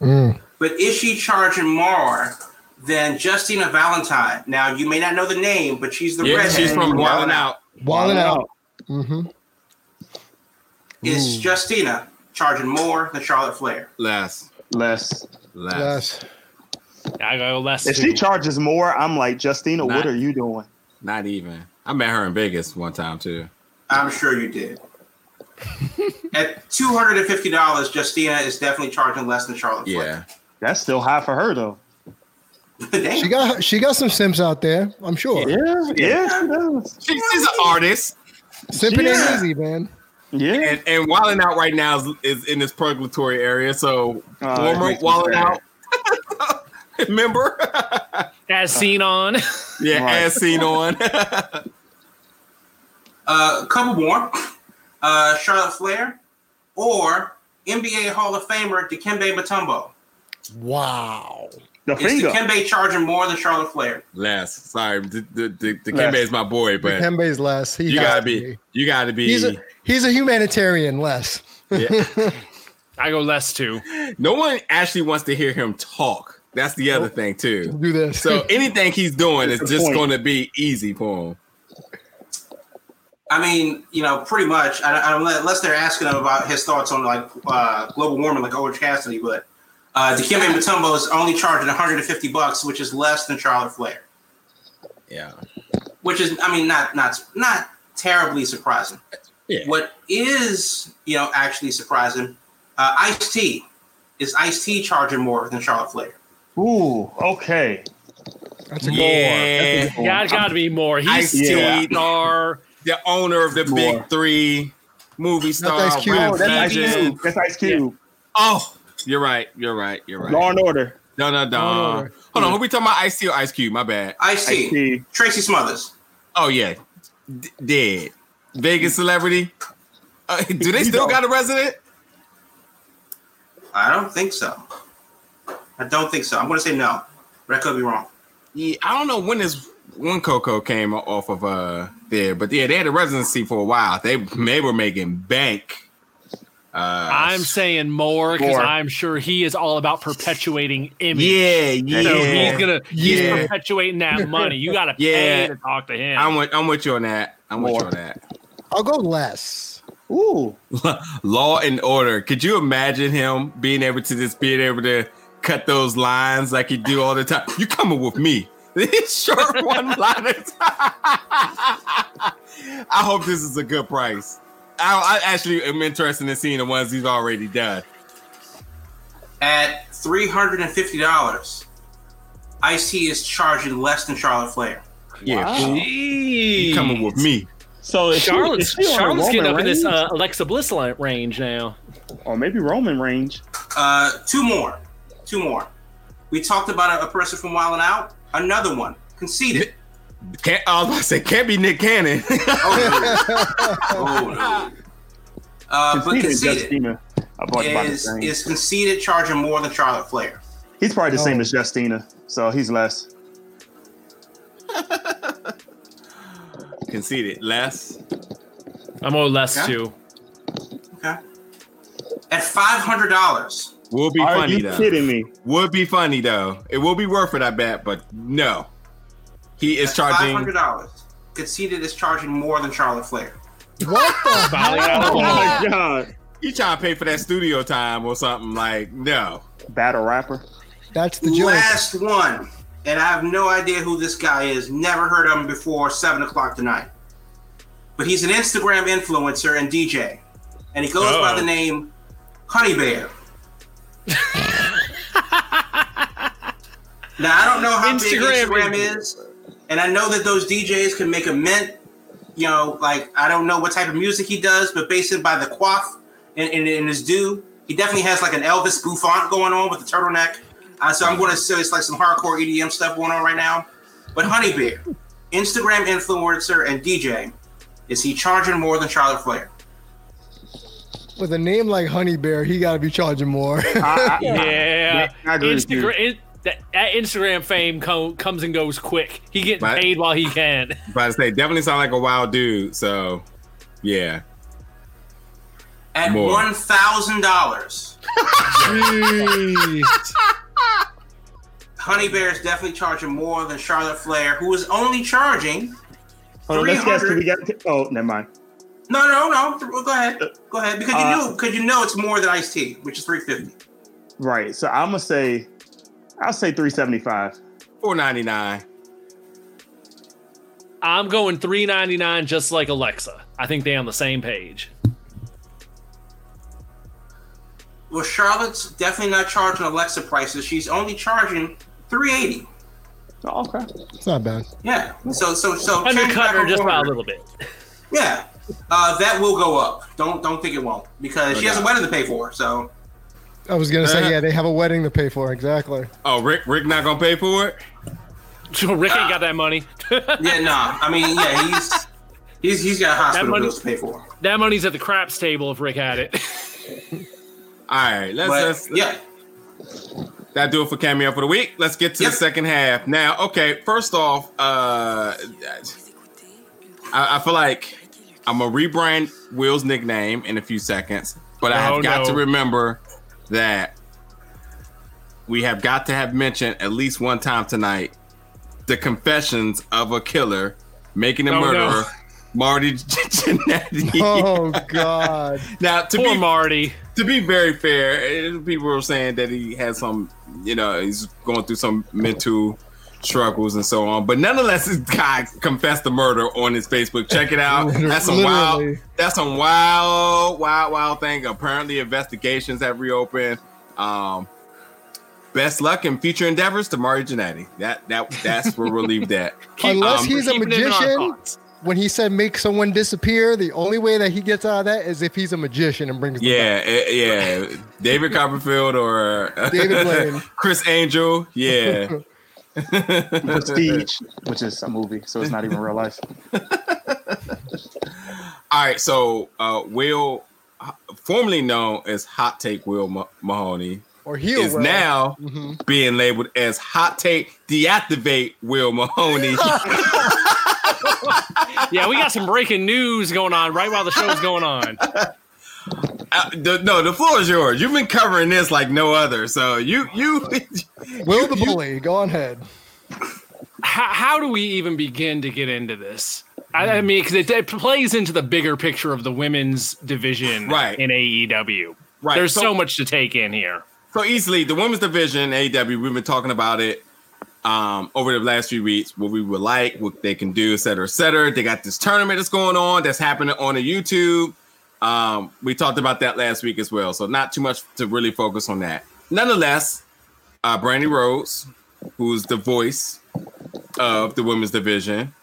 mm. but is she charging more than Justina Valentine? Now, you may not know the name, but she's the Yeah, redhead. she's from Wildin' Out. Wilding Wow. out. Mm-hmm. Is Justina charging more than Charlotte Flair? Less. Less. Less. Yes. I go less. If too. she charges more, I'm like, Justina, what are you doing? Not even. I met her in Vegas one time too. I'm sure you did. At two hundred and fifty dollars, Justina is definitely charging less than Charlotte Yeah. That's still high for her, though. She got she got some simps out there. I'm sure. Yeah, yeah, she does. She, she's an artist. Simping Yeah. ain't easy, man. Yeah. And and Wildin' Out right now is, is in this purgatory area. So Oh, that former makes me Wildin' sad. Out. Remember? as seen on. yeah, Right. as seen on. Uh, a couple more. Uh, Charlotte Flair or NBA Hall of Famer Dikembe Mutombo. Wow. The Is finger. Dikembe charging more than Charlotte Flair? Less. Sorry, the the, the, the Less. Is my boy, but Kembe's less. He you gotta to be, you gotta be. He's a he's a humanitarian less. yeah. I go less too. No one actually wants to hear him talk. That's the other thing too. Do this. So anything he's doing is just going to be easy for him. I mean, you know, pretty much. I, I, unless they're asking him about his thoughts on like uh, global warming, like Orange Cassidy, but uh, Dikembe Mutombo is only charging 150 bucks, which is less than Charlotte Flair. Yeah. Which is, I mean, not not not terribly surprising. Yeah. What is, you know, actually surprising? Uh, Ice T is Ice T charging more than Charlotte Flair? Ooh, okay. That's a goal. Yeah. Yeah, got to be more. Ice He's Yeah. a star. The owner of the More. big three movie star. Ice Cube. Oh, that's Ice. Cube. That's Ice Cube. Oh, you're right. You're right. You're right. Law and Order. No, no, no. order. Hold on. Who we talking about? Ice T or Ice Cube? My bad. Ice T, Ice-T. Tracy Smothers. Oh yeah, D- dead. Vegas celebrity. Uh, do they still got a resident? I don't think so. I don't think so. I'm going to say no, but I could be wrong. Yeah, I don't know when this when Coco came off of uh there, but yeah, they had a residency for a while. They they were making bank. Uh, I'm saying more because I'm sure he is all about perpetuating image. yeah, yeah. So he's gonna he's Yeah. perpetuating that money. You gotta pay Yeah. to talk to him. I'm with I'm with you on that. I'm with you on that. I'll go less. Ooh, Law and Order. Could you imagine him being able to just being able to cut those lines like he do all the time? You coming with me? These short one liners. I hope this is a good price. I, I actually am interested in seeing the ones he's already done. At $350, Ice T is charging less than Charlotte Flair. Yeah, Wow. you coming with me? So is she, is Charlotte's, she on Charlotte's getting Roman up in this uh, Alexa Bliss li- range now. or maybe Roman range. Uh, two more. Two more. We talked about a, a person from Wild and Out. Another one. Conceited. Can't, I was about to say, can't be Nick Cannon. Oh, no. Uh, but Conceited Conceited Justina. I thought the is, same. is Conceited charging more than Charlotte Flair. He's probably the same Oh. as Justina, so he's less. Conceited. Less. I'm on less Okay. too. Okay. At $500, Will be Are funny you though. kidding me? Would be funny though. It will be worth it, I bet. But no, he is at charging. $500, Conceited is charging more than Charlotte Flair. What the Finally got hell? it. Oh my god! You trying to pay for that studio time or something? Like no. Battle rapper. That's the joke. Last one, and I have no idea who this guy is. Never heard of him before. Seven o'clock tonight, but he's an Instagram influencer and DJ, and he goes by Oh. the name Honey Bear. now I don't know how Instagram big Instagram is, and I know that those DJs can make a mint. You know, like I don't know what type of music he does, but based by the quaff and, and, and his do, he definitely has like an Elvis bouffant going on with the turtleneck. Uh, so I'm going to say it's like some hardcore EDM stuff going on right now. But Honey Bear, Instagram influencer and DJ, is he charging more than Charlotte Flair? With a name like Honey Bear, he got to be charging more. I, I, Yeah, I agree. Instagram. It, that, that Instagram fame co- comes and goes quick. He getting Right. paid while he can. But I say definitely sound like a wild dude. So yeah. At More. one thousand dollars, Honey Bear is definitely charging more than Charlotte Flair, who is only charging. Hold on, let's guess. 300. We got. Oh, never mind. No, no, no. Go ahead, go ahead, because you Uh, knew, because you know it's more than Ice T, which is three fifty. Right. So I'm gonna say, I'll say 375. Four ninety nine. I'm going 3.99, just like Alexa. I think they're on the same page. Well, Charlotte's definitely not charging Alexa prices. She's only charging three eighty. Oh, okay. it's not bad. Yeah. So so so change Undercut her just by a little bit. Yeah. Uh, that will go up. Don't don't think it won't because she has a wedding to pay for. So I was gonna Uh, say, yeah, they have a wedding to pay for. Exactly. Oh, Rick, Rick not gonna pay for it. Rick ain't got that money. yeah, nah. I mean, yeah, he's he's he's got hospital money- bills to pay for. that money's at the craps table if Rick had it. All right, let's, But let's yeah, that do it for cameo for the week. Let's get to Yep. the second half now. Okay, first off, uh, I, I feel like I'm gonna rebrand Will's nickname in a few seconds, but I have Oh, got no. to remember that we have got to have mentioned at least one time tonight the confessions of a killer making a Oh, no. murderer, Marty Jannetty. Oh God. Now, to Poor be Marty. to be very fair, eh, people were saying that he had some, you know, he's going through some mental struggles and so on. But nonetheless, this guy confessed the murder on his Facebook. Check it out. That's some wild. Literally. That's some wild, wild, wild thing. Apparently, investigations have reopened. Um, best luck in future endeavors to Mario Jannetty. That that that's where we'll leave that. Unless um, he's a Keeping it in our magician, thoughts. When he said make someone disappear, the only way that he gets out of that is if he's a magician and brings them Yeah, eh, yeah. David Copperfield or uh, David Blaine. Criss Angel. Yeah. Prestige, which is a movie, so it's not even real life. All right. So, uh, Will, formerly known as Hot Take Will Ma- Mahoney, or he is Will. now Mhm. being labeled as Hot Take Deactivate Will Mahoney. Yeah, we got some breaking news going on right while the show's going on. Uh, the, no, the floor is yours. You've been covering this like no other. So you you Will the bully. Go on ahead. How, how do we even begin to get into this? I, I mean, because it, it plays into the bigger picture of the women's division Right. in AEW. right. There's so, so much to take in here. so easily the women's division AEW. We've been talking about it um, over the last few weeks. What we would like, what they can do, et cetera, et cetera. They got this tournament that's going on that's happening on the YouTube. Um, we talked about that last week as well. So not too much to really focus on that. Nonetheless, uh, Brandi Rhodes, who's the voice of the women's division.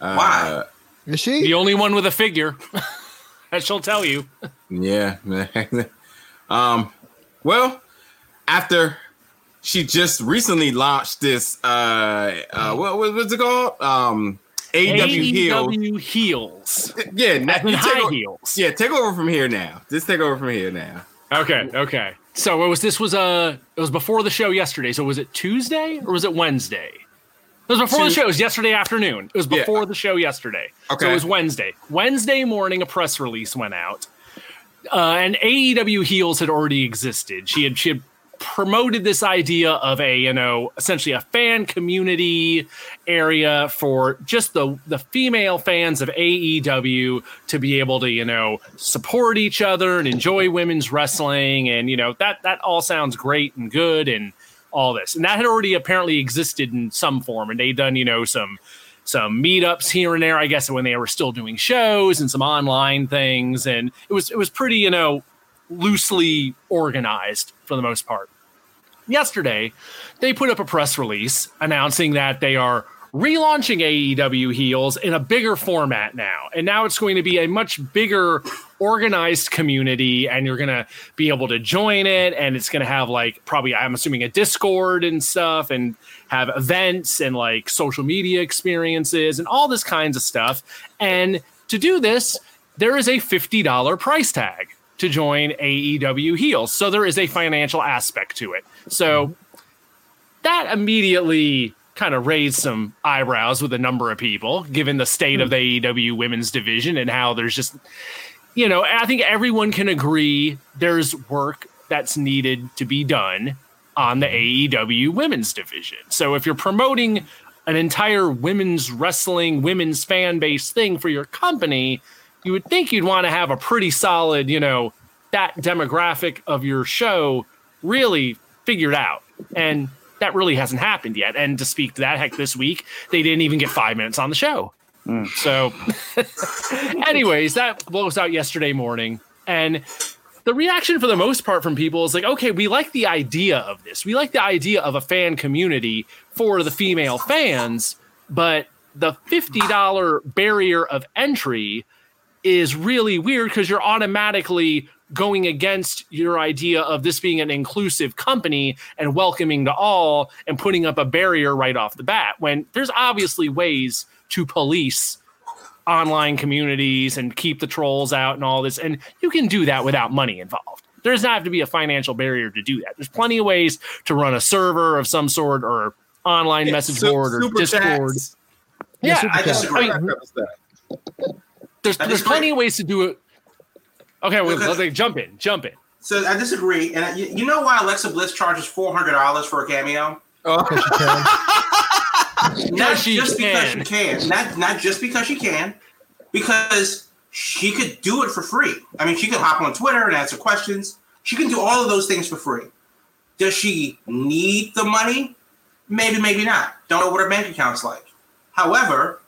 Uh, Why? Is she? The only one with a figure, that she'll tell you. Yeah. Man. Um, well, after she just recently launched this uh uh what, what what's it called? Um AEW heel. AEW heels. Yeah, now, high heels. yeah, take over from here now. Just take over from here now. Okay, okay. So it was this was uh it was before the show yesterday. So was it Tuesday or was it Wednesday? It was before the show. It was yesterday afternoon. It was Yeah. before the show yesterday. Okay. So it was Wednesday. Wednesday morning, a press release went out, uh, and AEW heels had already existed. She had she had promoted this idea of a you know essentially a fan community area for just the the female fans of AEW to be able to you know support each other and enjoy women's wrestling. And you know that that all sounds great and good and all this. And that had already apparently existed in some form. And they'd done you know some some meetups here and there I guess when they were still doing shows and some online things. And it was it was pretty you know loosely organized for the most part yesterday they put up a press release announcing that they are relaunching AEW heels in a bigger format now. And now it's going to be a much bigger organized community and you're going to be able to join it and it's going to have like probably I'm assuming a Discord and stuff and have events and like social media experiences and all this kinds of stuff. And to do this, there is a $50 price tag to join AEW heels. So there is a financial aspect to it. So mm-hmm. that immediately kind of raised some eyebrows with a number of people, given the state of the mm-hmm. AEW women's division and how there's just, you know, I think everyone can agree there's work that's needed to be done on the AEW women's division. So if you're promoting an entire women's wrestling, women's fan base thing for your company, you would think you'd want to have a pretty solid, you know, that demographic of your show really figured out. And that really hasn't happened yet. And to speak to that, heck, this week, they didn't even get five minutes on the show. Mm. So, anyways, that blows out yesterday morning. And the reaction for the most part from people is like, okay, we like the idea of this. We like the idea of a fan community for the female fans, but the $50 barrier of entry is really weird because you're automatically going against your idea of this being an inclusive company and welcoming to all and putting up a barrier right off the bat when there's obviously ways to police online communities and keep the trolls out and all this and you can do that without money involved there does not have to be a financial barrier to do that there's plenty of ways to run a server of some sort or online message Su- board or discord chats. Yeah, yeah I disagree. I mean, That stuff. There's, I there's disagree. plenty of ways to do it okay well, Because- let's like, jump in jump in So I disagree. And I- you, you know why Alexa Bliss charges four hundred dollars for a cameo? Oh, Because she can. Not she just because she can. Not not just because she can. Because she could do it for free. I mean, she could hop on Twitter and answer questions. She can do all of those things for free. Does she need the money? Maybe, maybe not. Don't know what her bank account's like. However,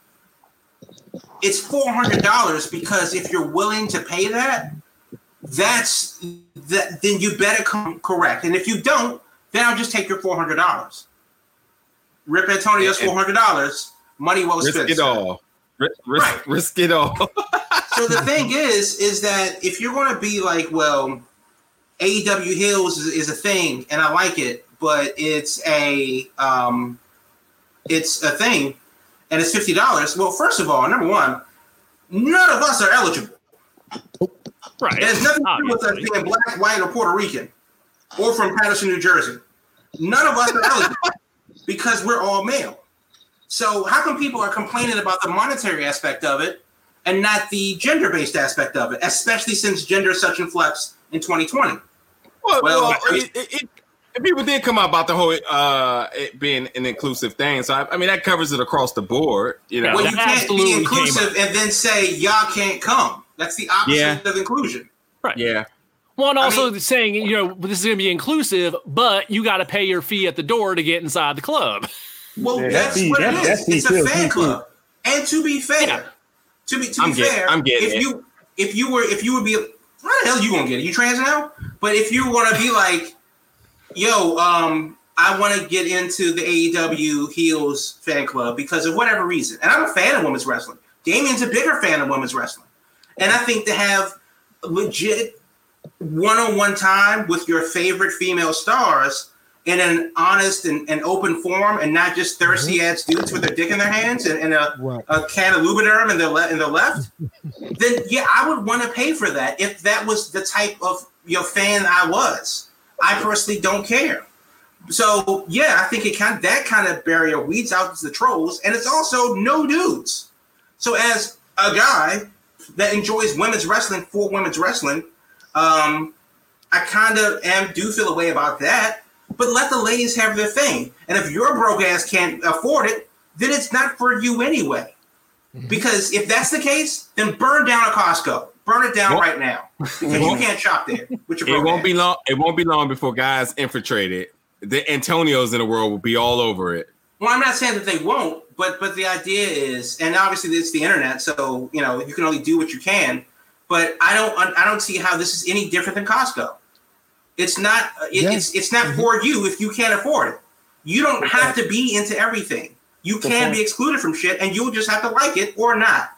it's four hundred dollars because if you're willing to pay that, that's that. Then you better come correct. And if you don't, then I'll just take your four hundred dollars. Rip Antonio's four hundred dollars. Money well risk spent. it all. risk, risk, Right. risk it all. So the thing is, is that if you're going to be like, well, AEW Heels is, is a thing, and I like it, but it's a um, it's a thing, and it's fifty dollars. Well, first of all, number one, none of us are eligible. Right. It has nothing to do with us being black, white, or Puerto Rican, or from Paterson, New Jersey. None of us are eligible because we're all male. So how come people are complaining about the monetary aspect of it and not the gender-based aspect of it, especially since gender is such in flux in 2020? Well, Well, well, it, it, it, people did come out about the whole uh, it being an inclusive thing. So I, I mean, that covers it across the board. You know, Yeah, Well, that you can't be inclusive and then say y'all can't come. That's the opposite Yeah. of inclusion. Right. yeah. Well, and I also mean- saying, you know, this is going to be inclusive, but you got to pay your fee at the door to get inside the club. Well, Yeah, that's that's- what that's- it that's. It's a too, fan too. club. And to be fair, Yeah. to be to I'm be getting- fair, I'm getting if it. you if you were if you would be how the hell you gonna get it? You trans now? But if you want to be like, yo, um, I want to get into the AEW Heels fan club because of whatever reason, and I'm a fan of women's wrestling. Damien's a bigger fan of women's wrestling, and I think to have legit one-on-one time with your favorite female stars in an honest and, and open form and not just thirsty ass dudes with their dick in their hands and, and a, Right. a can of lubriderm in their, le- in their left, then yeah, I would want to pay for that if that was the type of your fan I was. I personally don't care. So yeah, I think it kind of, that kind of barrier weeds out the trolls, and it's also no dudes. So as a guy that enjoys women's wrestling for women's wrestling, um, I kind of am do feel a way about that. But let the ladies have their thing, and if your broke ass can't afford it, then it's not for you anyway. Because if that's the case, then burn down a Costco. Burn it down Well- right now because you can't shop there. With your It won't ass. be long. It won't be long before guys infiltrate it. The Antonios in the world will be all over it. Well, I'm not saying that they won't, but but the idea is, and obviously it's the internet, so you know you can only do what you can. But I don't I don't see how this is any different than Costco. It's not it, Yeah. it's it's not mm-hmm. for you if you can't afford it. You don't have to be into everything. You can be excluded from shit, and you'll just have to like it or not.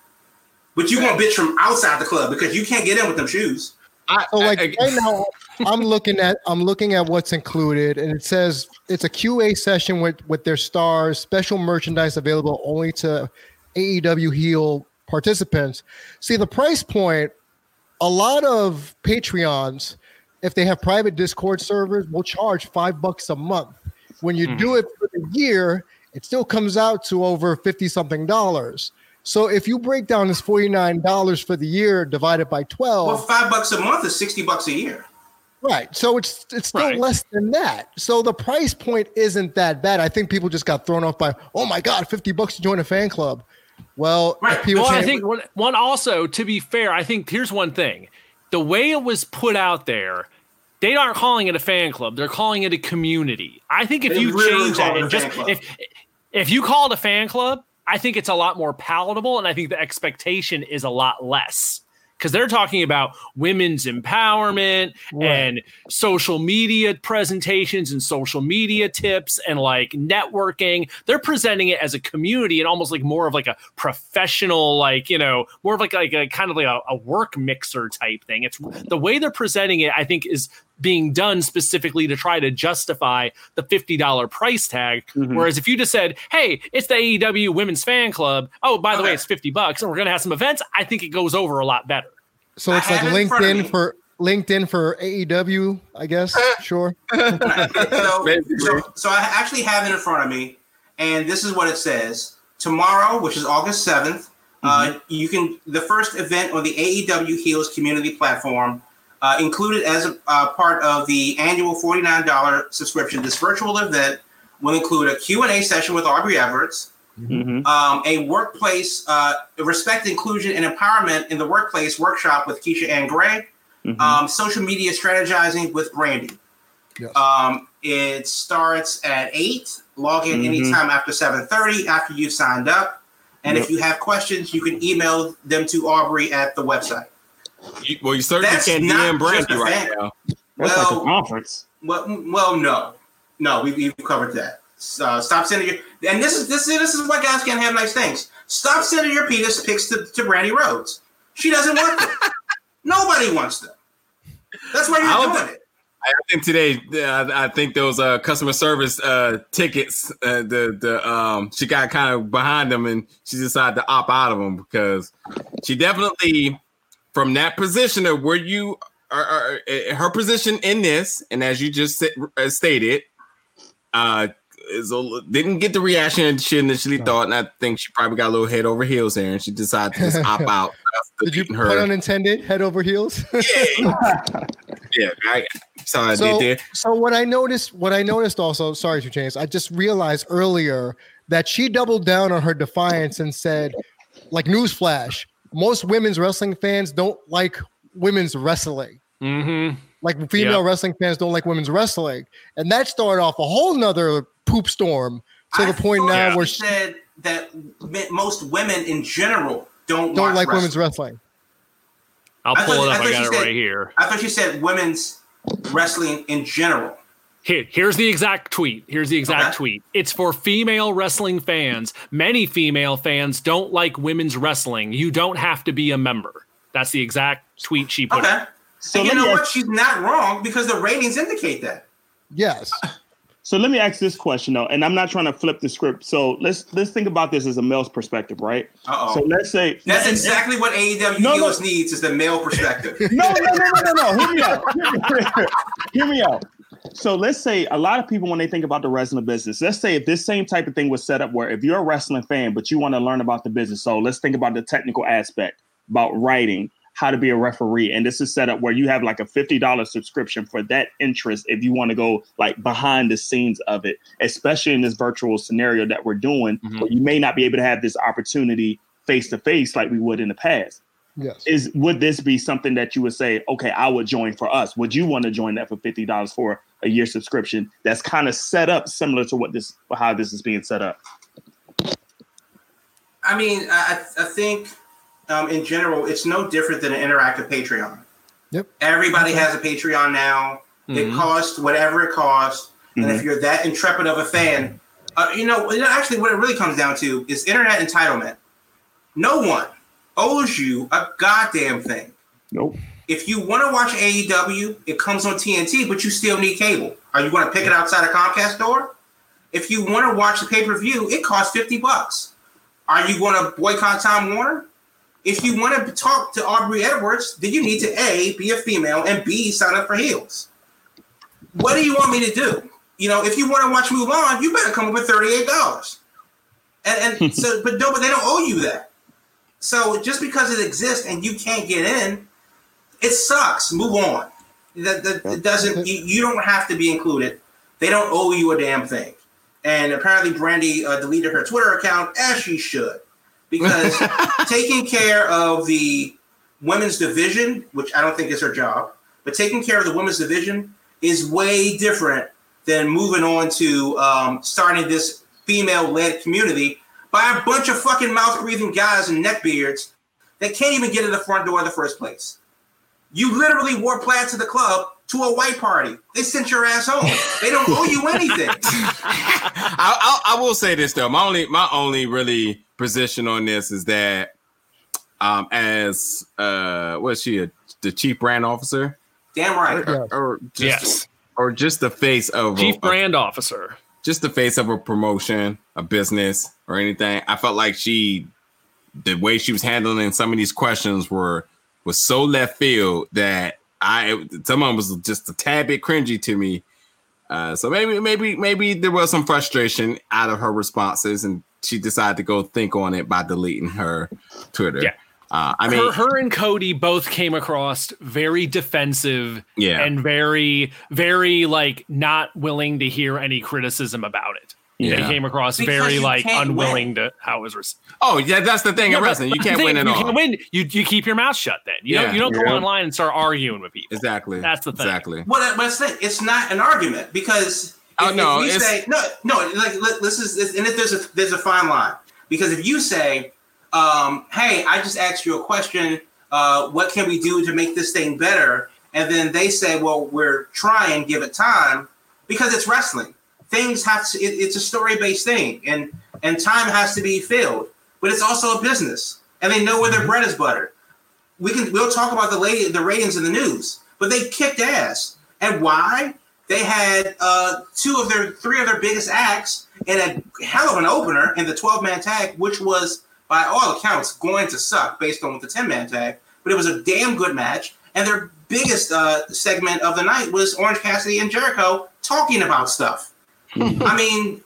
But you won't bitch from outside the club because you can't get in with them shoes. I, So like I- right now, I'm looking at I'm looking at what's included, and it says it's a QA session with with their stars, special merchandise available only to AEW heel participants. See the price point. A lot of Patreons, if they have private Discord servers, will charge five bucks a month. When you mm-hmm. do it for the year, it still comes out to over fifty something dollars. So if you break down this forty nine dollars for the year divided by twelve, Well, five bucks a month is sixty bucks a year. Right. So it's it's still Right. less than that. So the price point isn't that bad. I think people just got thrown off by, oh my God, 50 bucks to join a fan club. Well, Right. people Well, I think one, one also, to be fair, I think here's one thing: the way it was put out there, they aren't calling it a fan club; they're calling it a community. I think if They you literally change that and just club. if if you call it a fan club, I think it's a lot more palatable, and I think the expectation is a lot less. Because they're talking about women's empowerment Right. and social media presentations and social media tips and like networking. They're presenting it as a community and almost like more of like a professional, like, you know, more of like, like a kind of like a, a work mixer type thing. It's the way they're presenting it, I think, is being done specifically to try to justify the $50 price tag. Mhm. Whereas if you just said, hey, it's the AEW women's fan club. Oh, by the way, it's 50 bucks and we're going to have some events. I think it goes over a lot better. so I it's like have it in front of me. LinkedIn for LinkedIn for AEW, I guess. Sure. so, so, so I actually have it in front of me, and this is what it says. Tomorrow, which is August 7th, uh, you can the first event on the AEW Heels community platform, uh, included as a uh, part of the annual $49 subscription. This virtual event will include a Q&A session with Aubrey Edwards, Mhm. um, a workplace uh, respect, inclusion, and empowerment in the workplace workshop with Keisha Ann Gray, Mhm. um, social media strategizing with Brandi. Yes. Um, it starts at eight. Log in Mhm. anytime after seven thirty after you've signed up. And if you have questions, you can email them to Aubrey at the website. You, well, you certainly That's can't not DM Brandi right fan. now. That's like a Well, conference. well, well, no, no, we, we've covered that. So stop sending your. And this is this is this is why guys can't have nice things. Stop sending your penis pics to, to Brandi Rhodes. She doesn't want them. Nobody wants them. That's why I you're don't- doing it. I think today, uh, I think those uh, customer service uh, tickets, uh, the the um, she got kind of behind them, and she decided to opt out of them because she definitely, from that position of where you are, are uh, her position in this, and as you just said, uh, stated, uh, is a, didn't get the reaction she initially thought, and I think she probably got a little head over heels there, and she decided to just opt out. Did you Deleting put unintended head over heels? yeah, yeah, I I so, did there. so what I noticed, what I noticed also, sorry to change, I just realized earlier that she doubled down on her defiance and said, like newsflash, most women's wrestling fans don't like women's wrestling. Mm-hmm. Like female Yeah. wrestling fans don't like women's wrestling, and that started off a whole nother poop storm to I the point now she where she said that most women in general don't don't watch like wrestling. women's wrestling. I'll pull thought- it up. I, thought got it said- right here. I thought you said women's wrestling in general. Here, here's the exact tweet. Here's the exact Okay. tweet. It's for female wrestling fans. Many female fans don't like women's wrestling. You don't have to be a member. That's the exact tweet she put. Okay. So and you me know what? She's not wrong because the ratings indicate that. Yes, So let me ask this question though, and I'm not trying to flip the script. So let's let's think about this as a male's perspective, right? Uh-oh. So let's say That's exactly what AEW No, no. heels needs is the male perspective. no, no, no, no, no, no. Hear me out. Hear me, hear me out. So let's say a lot of people when they think about the wrestling business, let's say if this same type of thing was set up where if you're a wrestling fan but you want to learn about the business, so let's think about the technical aspect about writing, how to be a referee, and this is set up where you have like a fifty dollars subscription for that interest if you want to go like behind the scenes of it, especially in this virtual scenario that we're doing, Mhm. where you may not be able to have this opportunity face to face like we would in the past yes. is would this be something that you would say okay i would join for us would you want to join that for $50 for a year subscription that's kind of set up similar to what this how this is being set up I mean, I, I think um, in general, it's no different than an interactive Patreon. Yep. Everybody has a Patreon now. It Mhm. costs whatever it costs. And if you're that intrepid of a fan, uh, you know, you know, actually, what it really comes down to is internet entitlement. No one owes you a goddamn thing. nope If you want to watch AEW, it comes on TNT, but you still need cable. Are you going to pick it outside a Comcast store? If you want to watch the pay per view, it costs 50 bucks. Are you going to boycott Time Warner? If you want to talk to Aubrey Edwards, then you need to A, be a female, and B, sign up for Heels. What do you want me to do? You know, if you want to watch Mulan, you better come up with $38. And, and so, but no, but they don't owe you that. So just because it exists and you can't get in, it sucks. Move on. That, that it doesn't. You, you don't have to be included. They don't owe you a damn thing. And apparently, Brandi uh, deleted her Twitter account as she should, because taking care of the women's division, which I don't think is her job, but taking care of the women's division is way different than moving on to um, starting this female-led community by a bunch of fucking mouth-breathing guys and neckbeards that can't even get in the front door in the first place. You literally wore plaid to the club to a white party. They sent your ass home. They don't owe you anything. I, I, I will say this though. My only my only really position on this is that um as uh what's she a, the chief brand officer Damn right. or, or just Yes. or just the face of a- Chief brand officer. just the face of a promotion, a business, or anything. I felt like she, the way she was handling some of these questions were was so left field that I some of them was just a tad bit cringy to me. Uh, so maybe maybe maybe there was some frustration out of her responses, and she decided to go think on it by deleting her Twitter. Yeah. Uh, I mean, her, her and Cody both came across very defensive yeah, and very, very like not willing to hear any criticism about it. They yeah. came across Because very like unwilling win. to how it was received. Oh, yeah, that's the thing in wrestling. You can't win at you all. Can't win. You you keep your mouth shut. Then you Yeah. don't you don't go online and start arguing with people. Exactly. That's the thing. Exactly. Well, but it's, the- it's not an argument because Oh, if, no, if you it's- say no, no, like this is and if there's a there's a fine line because if you say, um, "Hey, I just asked you a question. Uh, what can we do to make this thing better?" and then they say, "Well, we're trying. Give it time," because it's wrestling. Things have to. It, it's a story based thing, and and time has to be filled. but it's also a business, and they know where their bread is buttered. We can we'll talk about the lady the ratings in the news, but they kicked ass. And why? They had uh, two of their three of their biggest acts in a hell of an opener in the 12 man tag, which was by all accounts going to suck based on the 10 man tag. But it was a damn good match. And their biggest uh, segment of the night was Orange Cassidy and Jericho talking about stuff. I mean,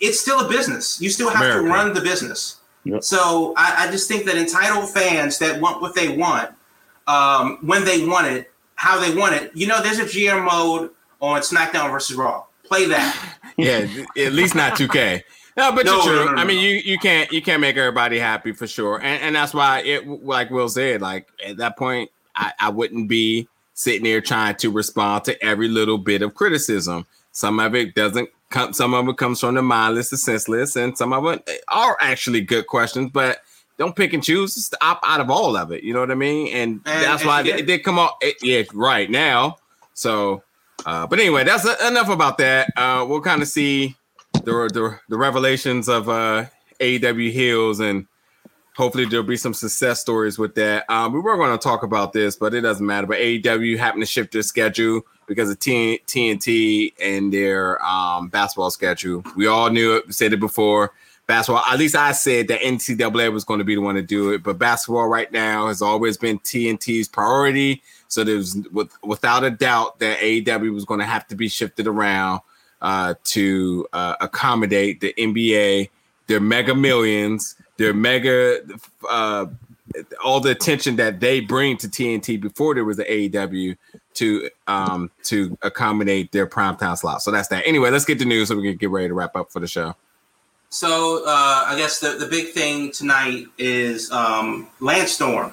it's still a business. You still have America. to run the business. Yep. So I, I just think that entitled fans that want what they want, um, when they want it, how they want it. You know, there's a GM mode on SmackDown versus Raw. Play that. yeah, at least not 2K. No, but No, you're true. no, no, I mean, you you can't you can't make everybody happy for sure, and and that's why it like Will said, like at that point, I I wouldn't be sitting there trying to respond to every little bit of criticism. Some of it doesn't come. Some of it comes from the mindless, the senseless, and some of it are actually good questions, but. Don't pick and choose. Just opt out of all of it. You know what I mean? And, And- that's and why it, did come out. It, yeah, right now. So, uh, but anyway, that's enough about that. Uh, we'll kind of see the, the the revelations of uh AEW heels and hopefully there'll be some success stories with that. Um, we were going to talk about this, but it doesn't matter. But AEW happened to shift their schedule because of TNT and their um basketball schedule. We all knew it. Said it before. Basketball, at least I said that NCAA was going to be the one to do it, but basketball right now has always been TNT's priority. So there's with, without a doubt that AEW was going to have to be shifted around uh, to uh, accommodate the NBA, their mega millions, their mega, uh, all the attention that they bring to TNT before there was the AEW to um, to accommodate their primetime slot. So that's that. Anyway, let's get the news so we can get ready to wrap up for the show. So uh, I guess the, the big thing tonight is um, Lance Storm.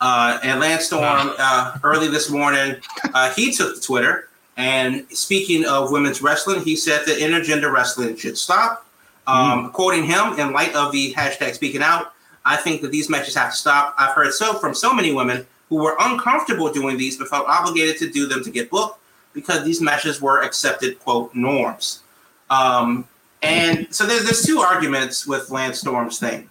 Uh, and Lance Storm uh, early this morning, uh, he took to Twitter. And speaking of women's wrestling, he said that intergender wrestling should stop. Um, Quoting him, in light of the hashtag speaking out, I think that these matches have to stop. I've heard so from so many women who were uncomfortable doing these but felt obligated to do them to get booked because these matches were accepted, quote, norms. Um, and so there's, there's two arguments with Lance Storm's thing.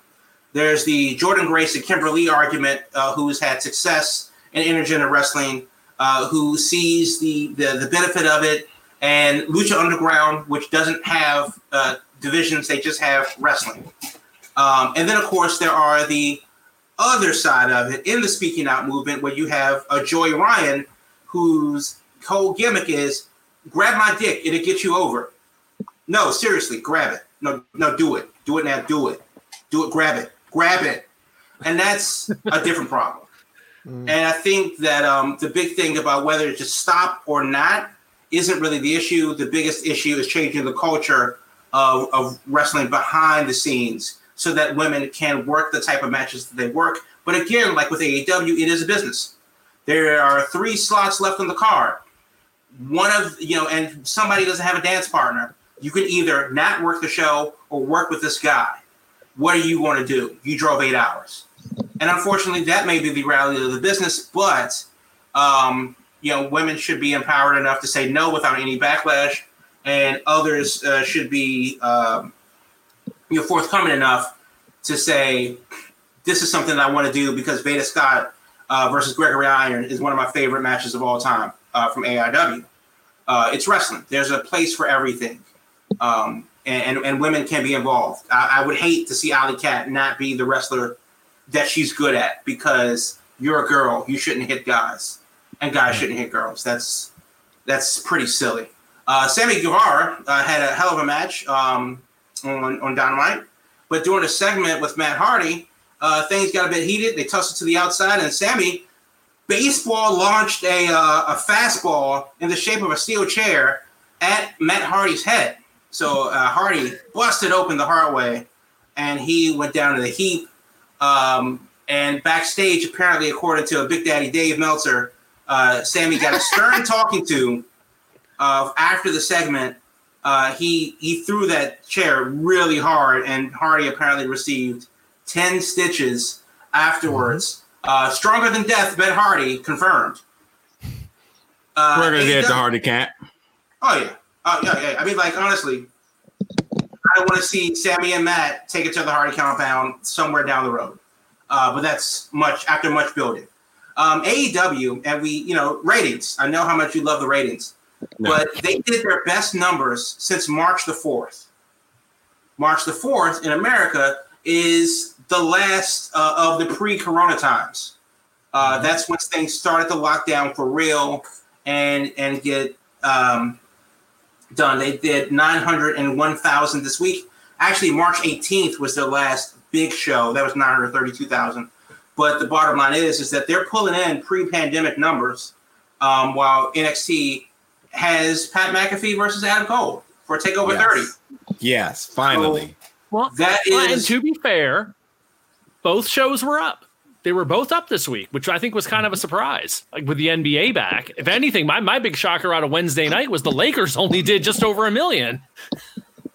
There's the Jordynne Grace and Kimberly argument, uh, who's had success in intergender wrestling, uh, who sees the, the the benefit of it, and Lucha Underground, which doesn't have uh, divisions, they just have wrestling. Um, and then, of course, there are the other side of it in the speaking out movement, where you have a Joey Ryan, whose whole gimmick is grab my dick, it'll get you over. No, seriously, grab it. No, no, do it. Do it now. Do it. Do it. Grab it. Grab it. And that's a different problem. And I think that um, the big thing about whether to stop or not isn't really the issue. The biggest issue is changing the culture of, of wrestling behind the scenes so that women can work the type of matches that they work. But again, like with AEW, it is a business. There are three slots left on the card. One of, you know, and somebody doesn't have a dance partner. You can either not work the show or work with this guy. What are you going to do? You drove eight hours. And unfortunately, that may be the reality of the business, but um, you know, women should be empowered enough to say no without any backlash, and others uh, should be um, you know forthcoming enough to say this is something that I want to do because Veda Scott uh, versus Gregory Iron is one of my favorite matches of all time uh, from AIW. Uh, it's wrestling. There's a place for everything, um, and, and and women can be involved. I, I would hate to see Allie Kat not be the wrestler that she's good at because you're a girl. You shouldn't hit guys, and guys shouldn't hit girls. That's that's pretty silly. Uh, Sammy Guevara uh, had a hell of a match um, on on Dynamite, but during a segment with Matt Hardy, uh, things got a bit heated. They tossed it to the outside, and Sammy baseball launched a uh, a fastball in the shape of a steel chair at Matt Hardy's head. So uh, Hardy busted open the hard way, and he went down to the heap. Um, and backstage, apparently, according to Big Daddy Dave Meltzer, uh, Sammy got a stern talking to uh, after the segment. Uh, he he threw that chair really hard, and Hardy apparently received ten stitches afterwards. Uh, stronger than death, Ben Hardy confirmed. Uh, We're gonna get the Hardy Cat. Oh yeah, oh yeah, yeah. I mean, like honestly, I want to see Sammy and Matt take it to the Hardy compound somewhere down the road. Uh, but that's much after much building. Um, AEW and we, you know, ratings. I know how much you love the ratings, No. but they did their best numbers since March the fourth. March the fourth in America is the last uh, of the pre-corona times. Uh, That's when things started to lock down for real and and get um, done. They did 901,000 this week. Actually, March 18th was their last big show. That was 932,000. But the bottom line is, is that they're pulling in pre-pandemic numbers, um, while NXT has Pat McAfee versus Adam Cole for Takeover Yes. 30. Yes, finally. Well, That well, and is to be fair, both shows were up. They were both up this week, which I think was kind of a surprise. Like with the NBA back. If anything, my, my big shocker out of Wednesday night was the Lakers only did just over a million.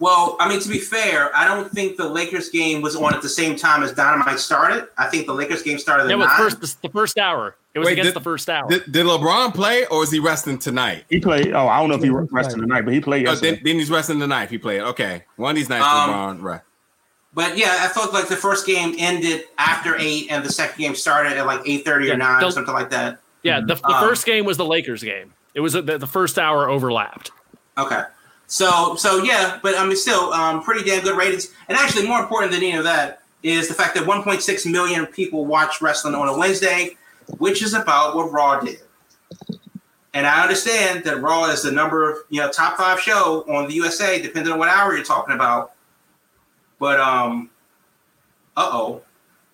Well, I mean, to be fair, I don't think the Lakers game was on at the same time as Dynamite started. I think the Lakers game started at It was nine. first the first hour. It was Wait, against did- the first hour. Did, did LeBron play or is he resting tonight? He played. Oh, I don't know if he Yeah, rested tonight, but he played Oh, yesterday. then, then he's resting tonight. He played. Okay. One of these nights, Um, LeBron. Right. But yeah, I felt like the first game ended after eight, and the second game started at like eight thirty Yeah, or nine, the- something like that. yeah, the, the Um, first game was the Lakers game. It was the, the first hour overlapped. Okay. So so yeah, but I mean still um, pretty damn good ratings. And actually more important than any of that is the fact that 1.6 million people watch wrestling on a Wednesday, which is about what Raw did. And I understand that Raw is the number, you know, top five show on the USA, depending on what hour you're talking about. But um, uh oh.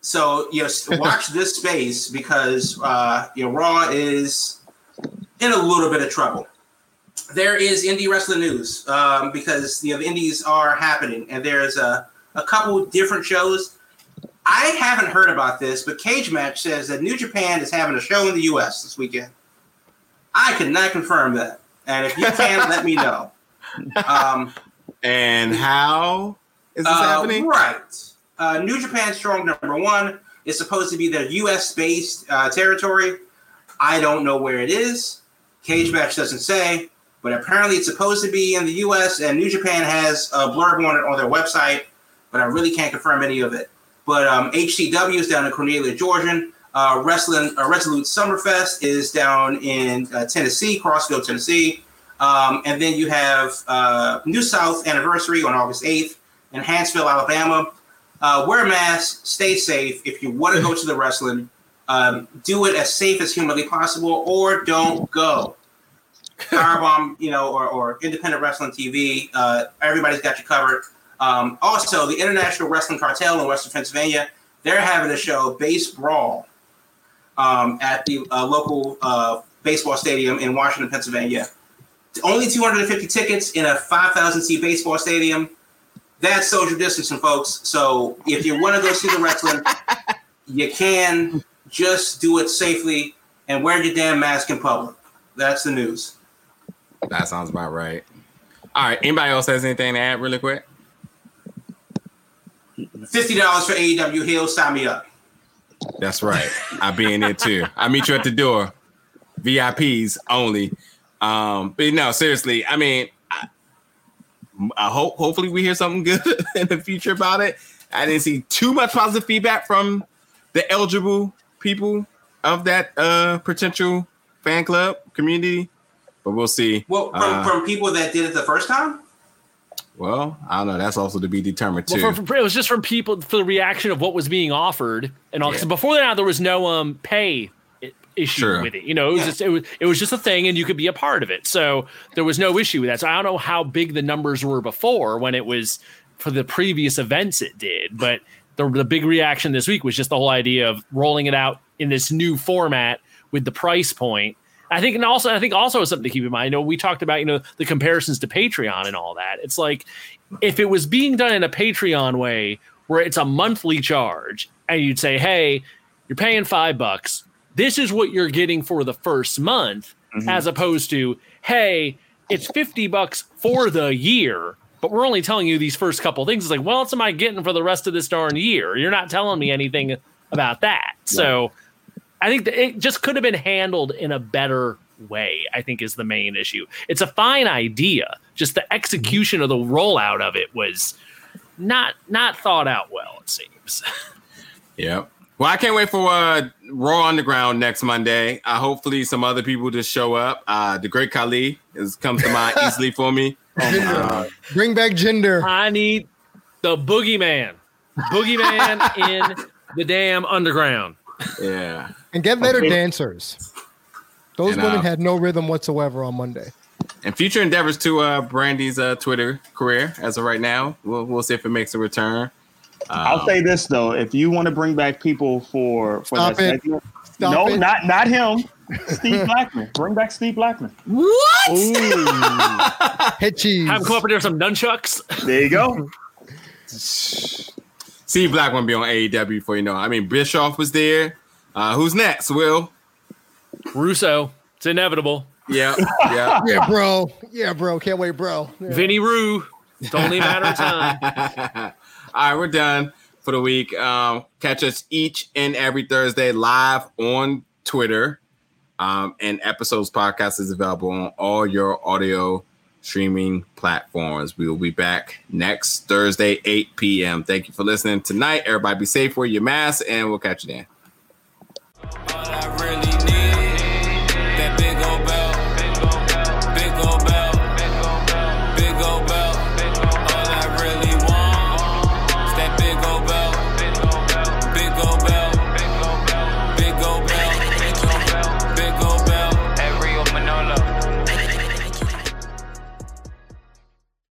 So you know, watch this space because uh, you know Raw is in a little bit of trouble there is indie wrestling news um, because you know the indies are happening, and there's a, a couple different shows. I haven't heard about this, but Cage Match says that New Japan is having a show in the U.S. this weekend. I cannot confirm that, and if you can, let me know. Um, And how is this uh, happening? Right. Uh, New Japan Strong number one is supposed to be their U.S. based uh, territory. I don't know where it is. Cage Match doesn't say, but apparently it's supposed to be in the U.S. and New Japan has a blurb on it on their website, but I really can't confirm any of it. But um, HCW is down in Cornelia, Georgia. Uh, Wrestling uh, Resolute Summerfest is down in uh, Tennessee, Crossville, Tennessee. Um, and then you have uh, New South Anniversary on August 8th in Huntsville, Alabama. Uh, wear a mask, stay safe. If you want to go to the wrestling, um, do it as safe as humanly possible, or don't go. Firebomb, you know, or, or independent wrestling TV. Uh, everybody's got you covered. Um, also, the International Wrestling Cartel in Western Pennsylvania, they're having a show, Base Brawl, um, at the uh, local uh, baseball stadium in Washington, Pennsylvania. Only 250 tickets in a 5,000 seat baseball stadium. That's social distancing, folks. So if you want to go see the wrestling, you can just do it safely and wear your damn mask in public. That's the news. That sounds about right. All right. Anybody else has anything to add really quick? Fifty dollars for AEW Heels. Sign me up. That's right. I'll be in there too. I'll meet you at the door. VIPs only. Um, but no, seriously, I mean, I, I hope hopefully we hear something good in the future about it. I didn't see too much positive feedback from the eligible people of that uh potential fan club community, but we'll see. Well, from, Uh, from people that did it the first time. well, I don't know. That's also to be determined too. Well, for, for- it was just from people for the reaction of what was being offered, and all. 'cause Yeah. before that, there was no um pay issue Sure. with it. You know, it was Yeah. just it was it was just a thing, and you could be a part of it. So there was no issue with that. So I don't know how big the numbers were before when it was for the previous events it did, but the the big reaction this week was just the whole idea of rolling it out in this new format with the price point. I think, and also, I think also something to keep in mind. You know, we talked about you know the comparisons to Patreon and all that. It's like if it was being done in a Patreon way, where it's a monthly charge, and you'd say, "Hey, you're paying five bucks. This is what you're getting for the first month," mm-hmm. as opposed to, "Hey, it's fifty bucks for the year." But we're only telling you these first couple things. It's like, well, what am I getting for the rest of this darn year? You're not telling me anything about that. So I think that it just could have been handled in a better way, I think is the main issue. It's a fine idea. Just the execution of the rollout of it was not not thought out well. It seems. Yep. Well, I can't wait for uh, Raw Underground next Monday. Uh, hopefully, some other people just show up. Uh, the Great Khali is comes to mind easily for me. Jinder. Bring back Jinder. I need the boogeyman, boogeyman in the damn underground. Yeah. And get better Okay. dancers. Those And, women uh, had no rhythm whatsoever on Monday. And future endeavors to uh, Brandi's uh, Twitter career as of right now. We'll, we'll see if it makes a return. I'll Um, say this though: if you want to bring back people for for Stop that it. segment, Stop no, it. not not him. Steve Blackman. Bring back Steve Blackman. what? Ooh, Head cheese. Have him come up and do some nunchucks. there you go. See Blackman be on AEW before you know. I mean, Bischoff was there. Uh, who's next? Will? Russo, it's inevitable. Yeah, yeah. Yeah, bro. Yeah, bro. Can't wait, bro. Yeah. Vinny Rue. It's only a matter of time. All right, we're done for the week. Um, catch us each and every Thursday live on Twitter. Um, and episodes podcast is available on all your audio streaming platforms. We will be back next Thursday, 8 p.m. Thank you for listening tonight. Everybody be safe, wear your mask, and we'll catch you then. All I really need.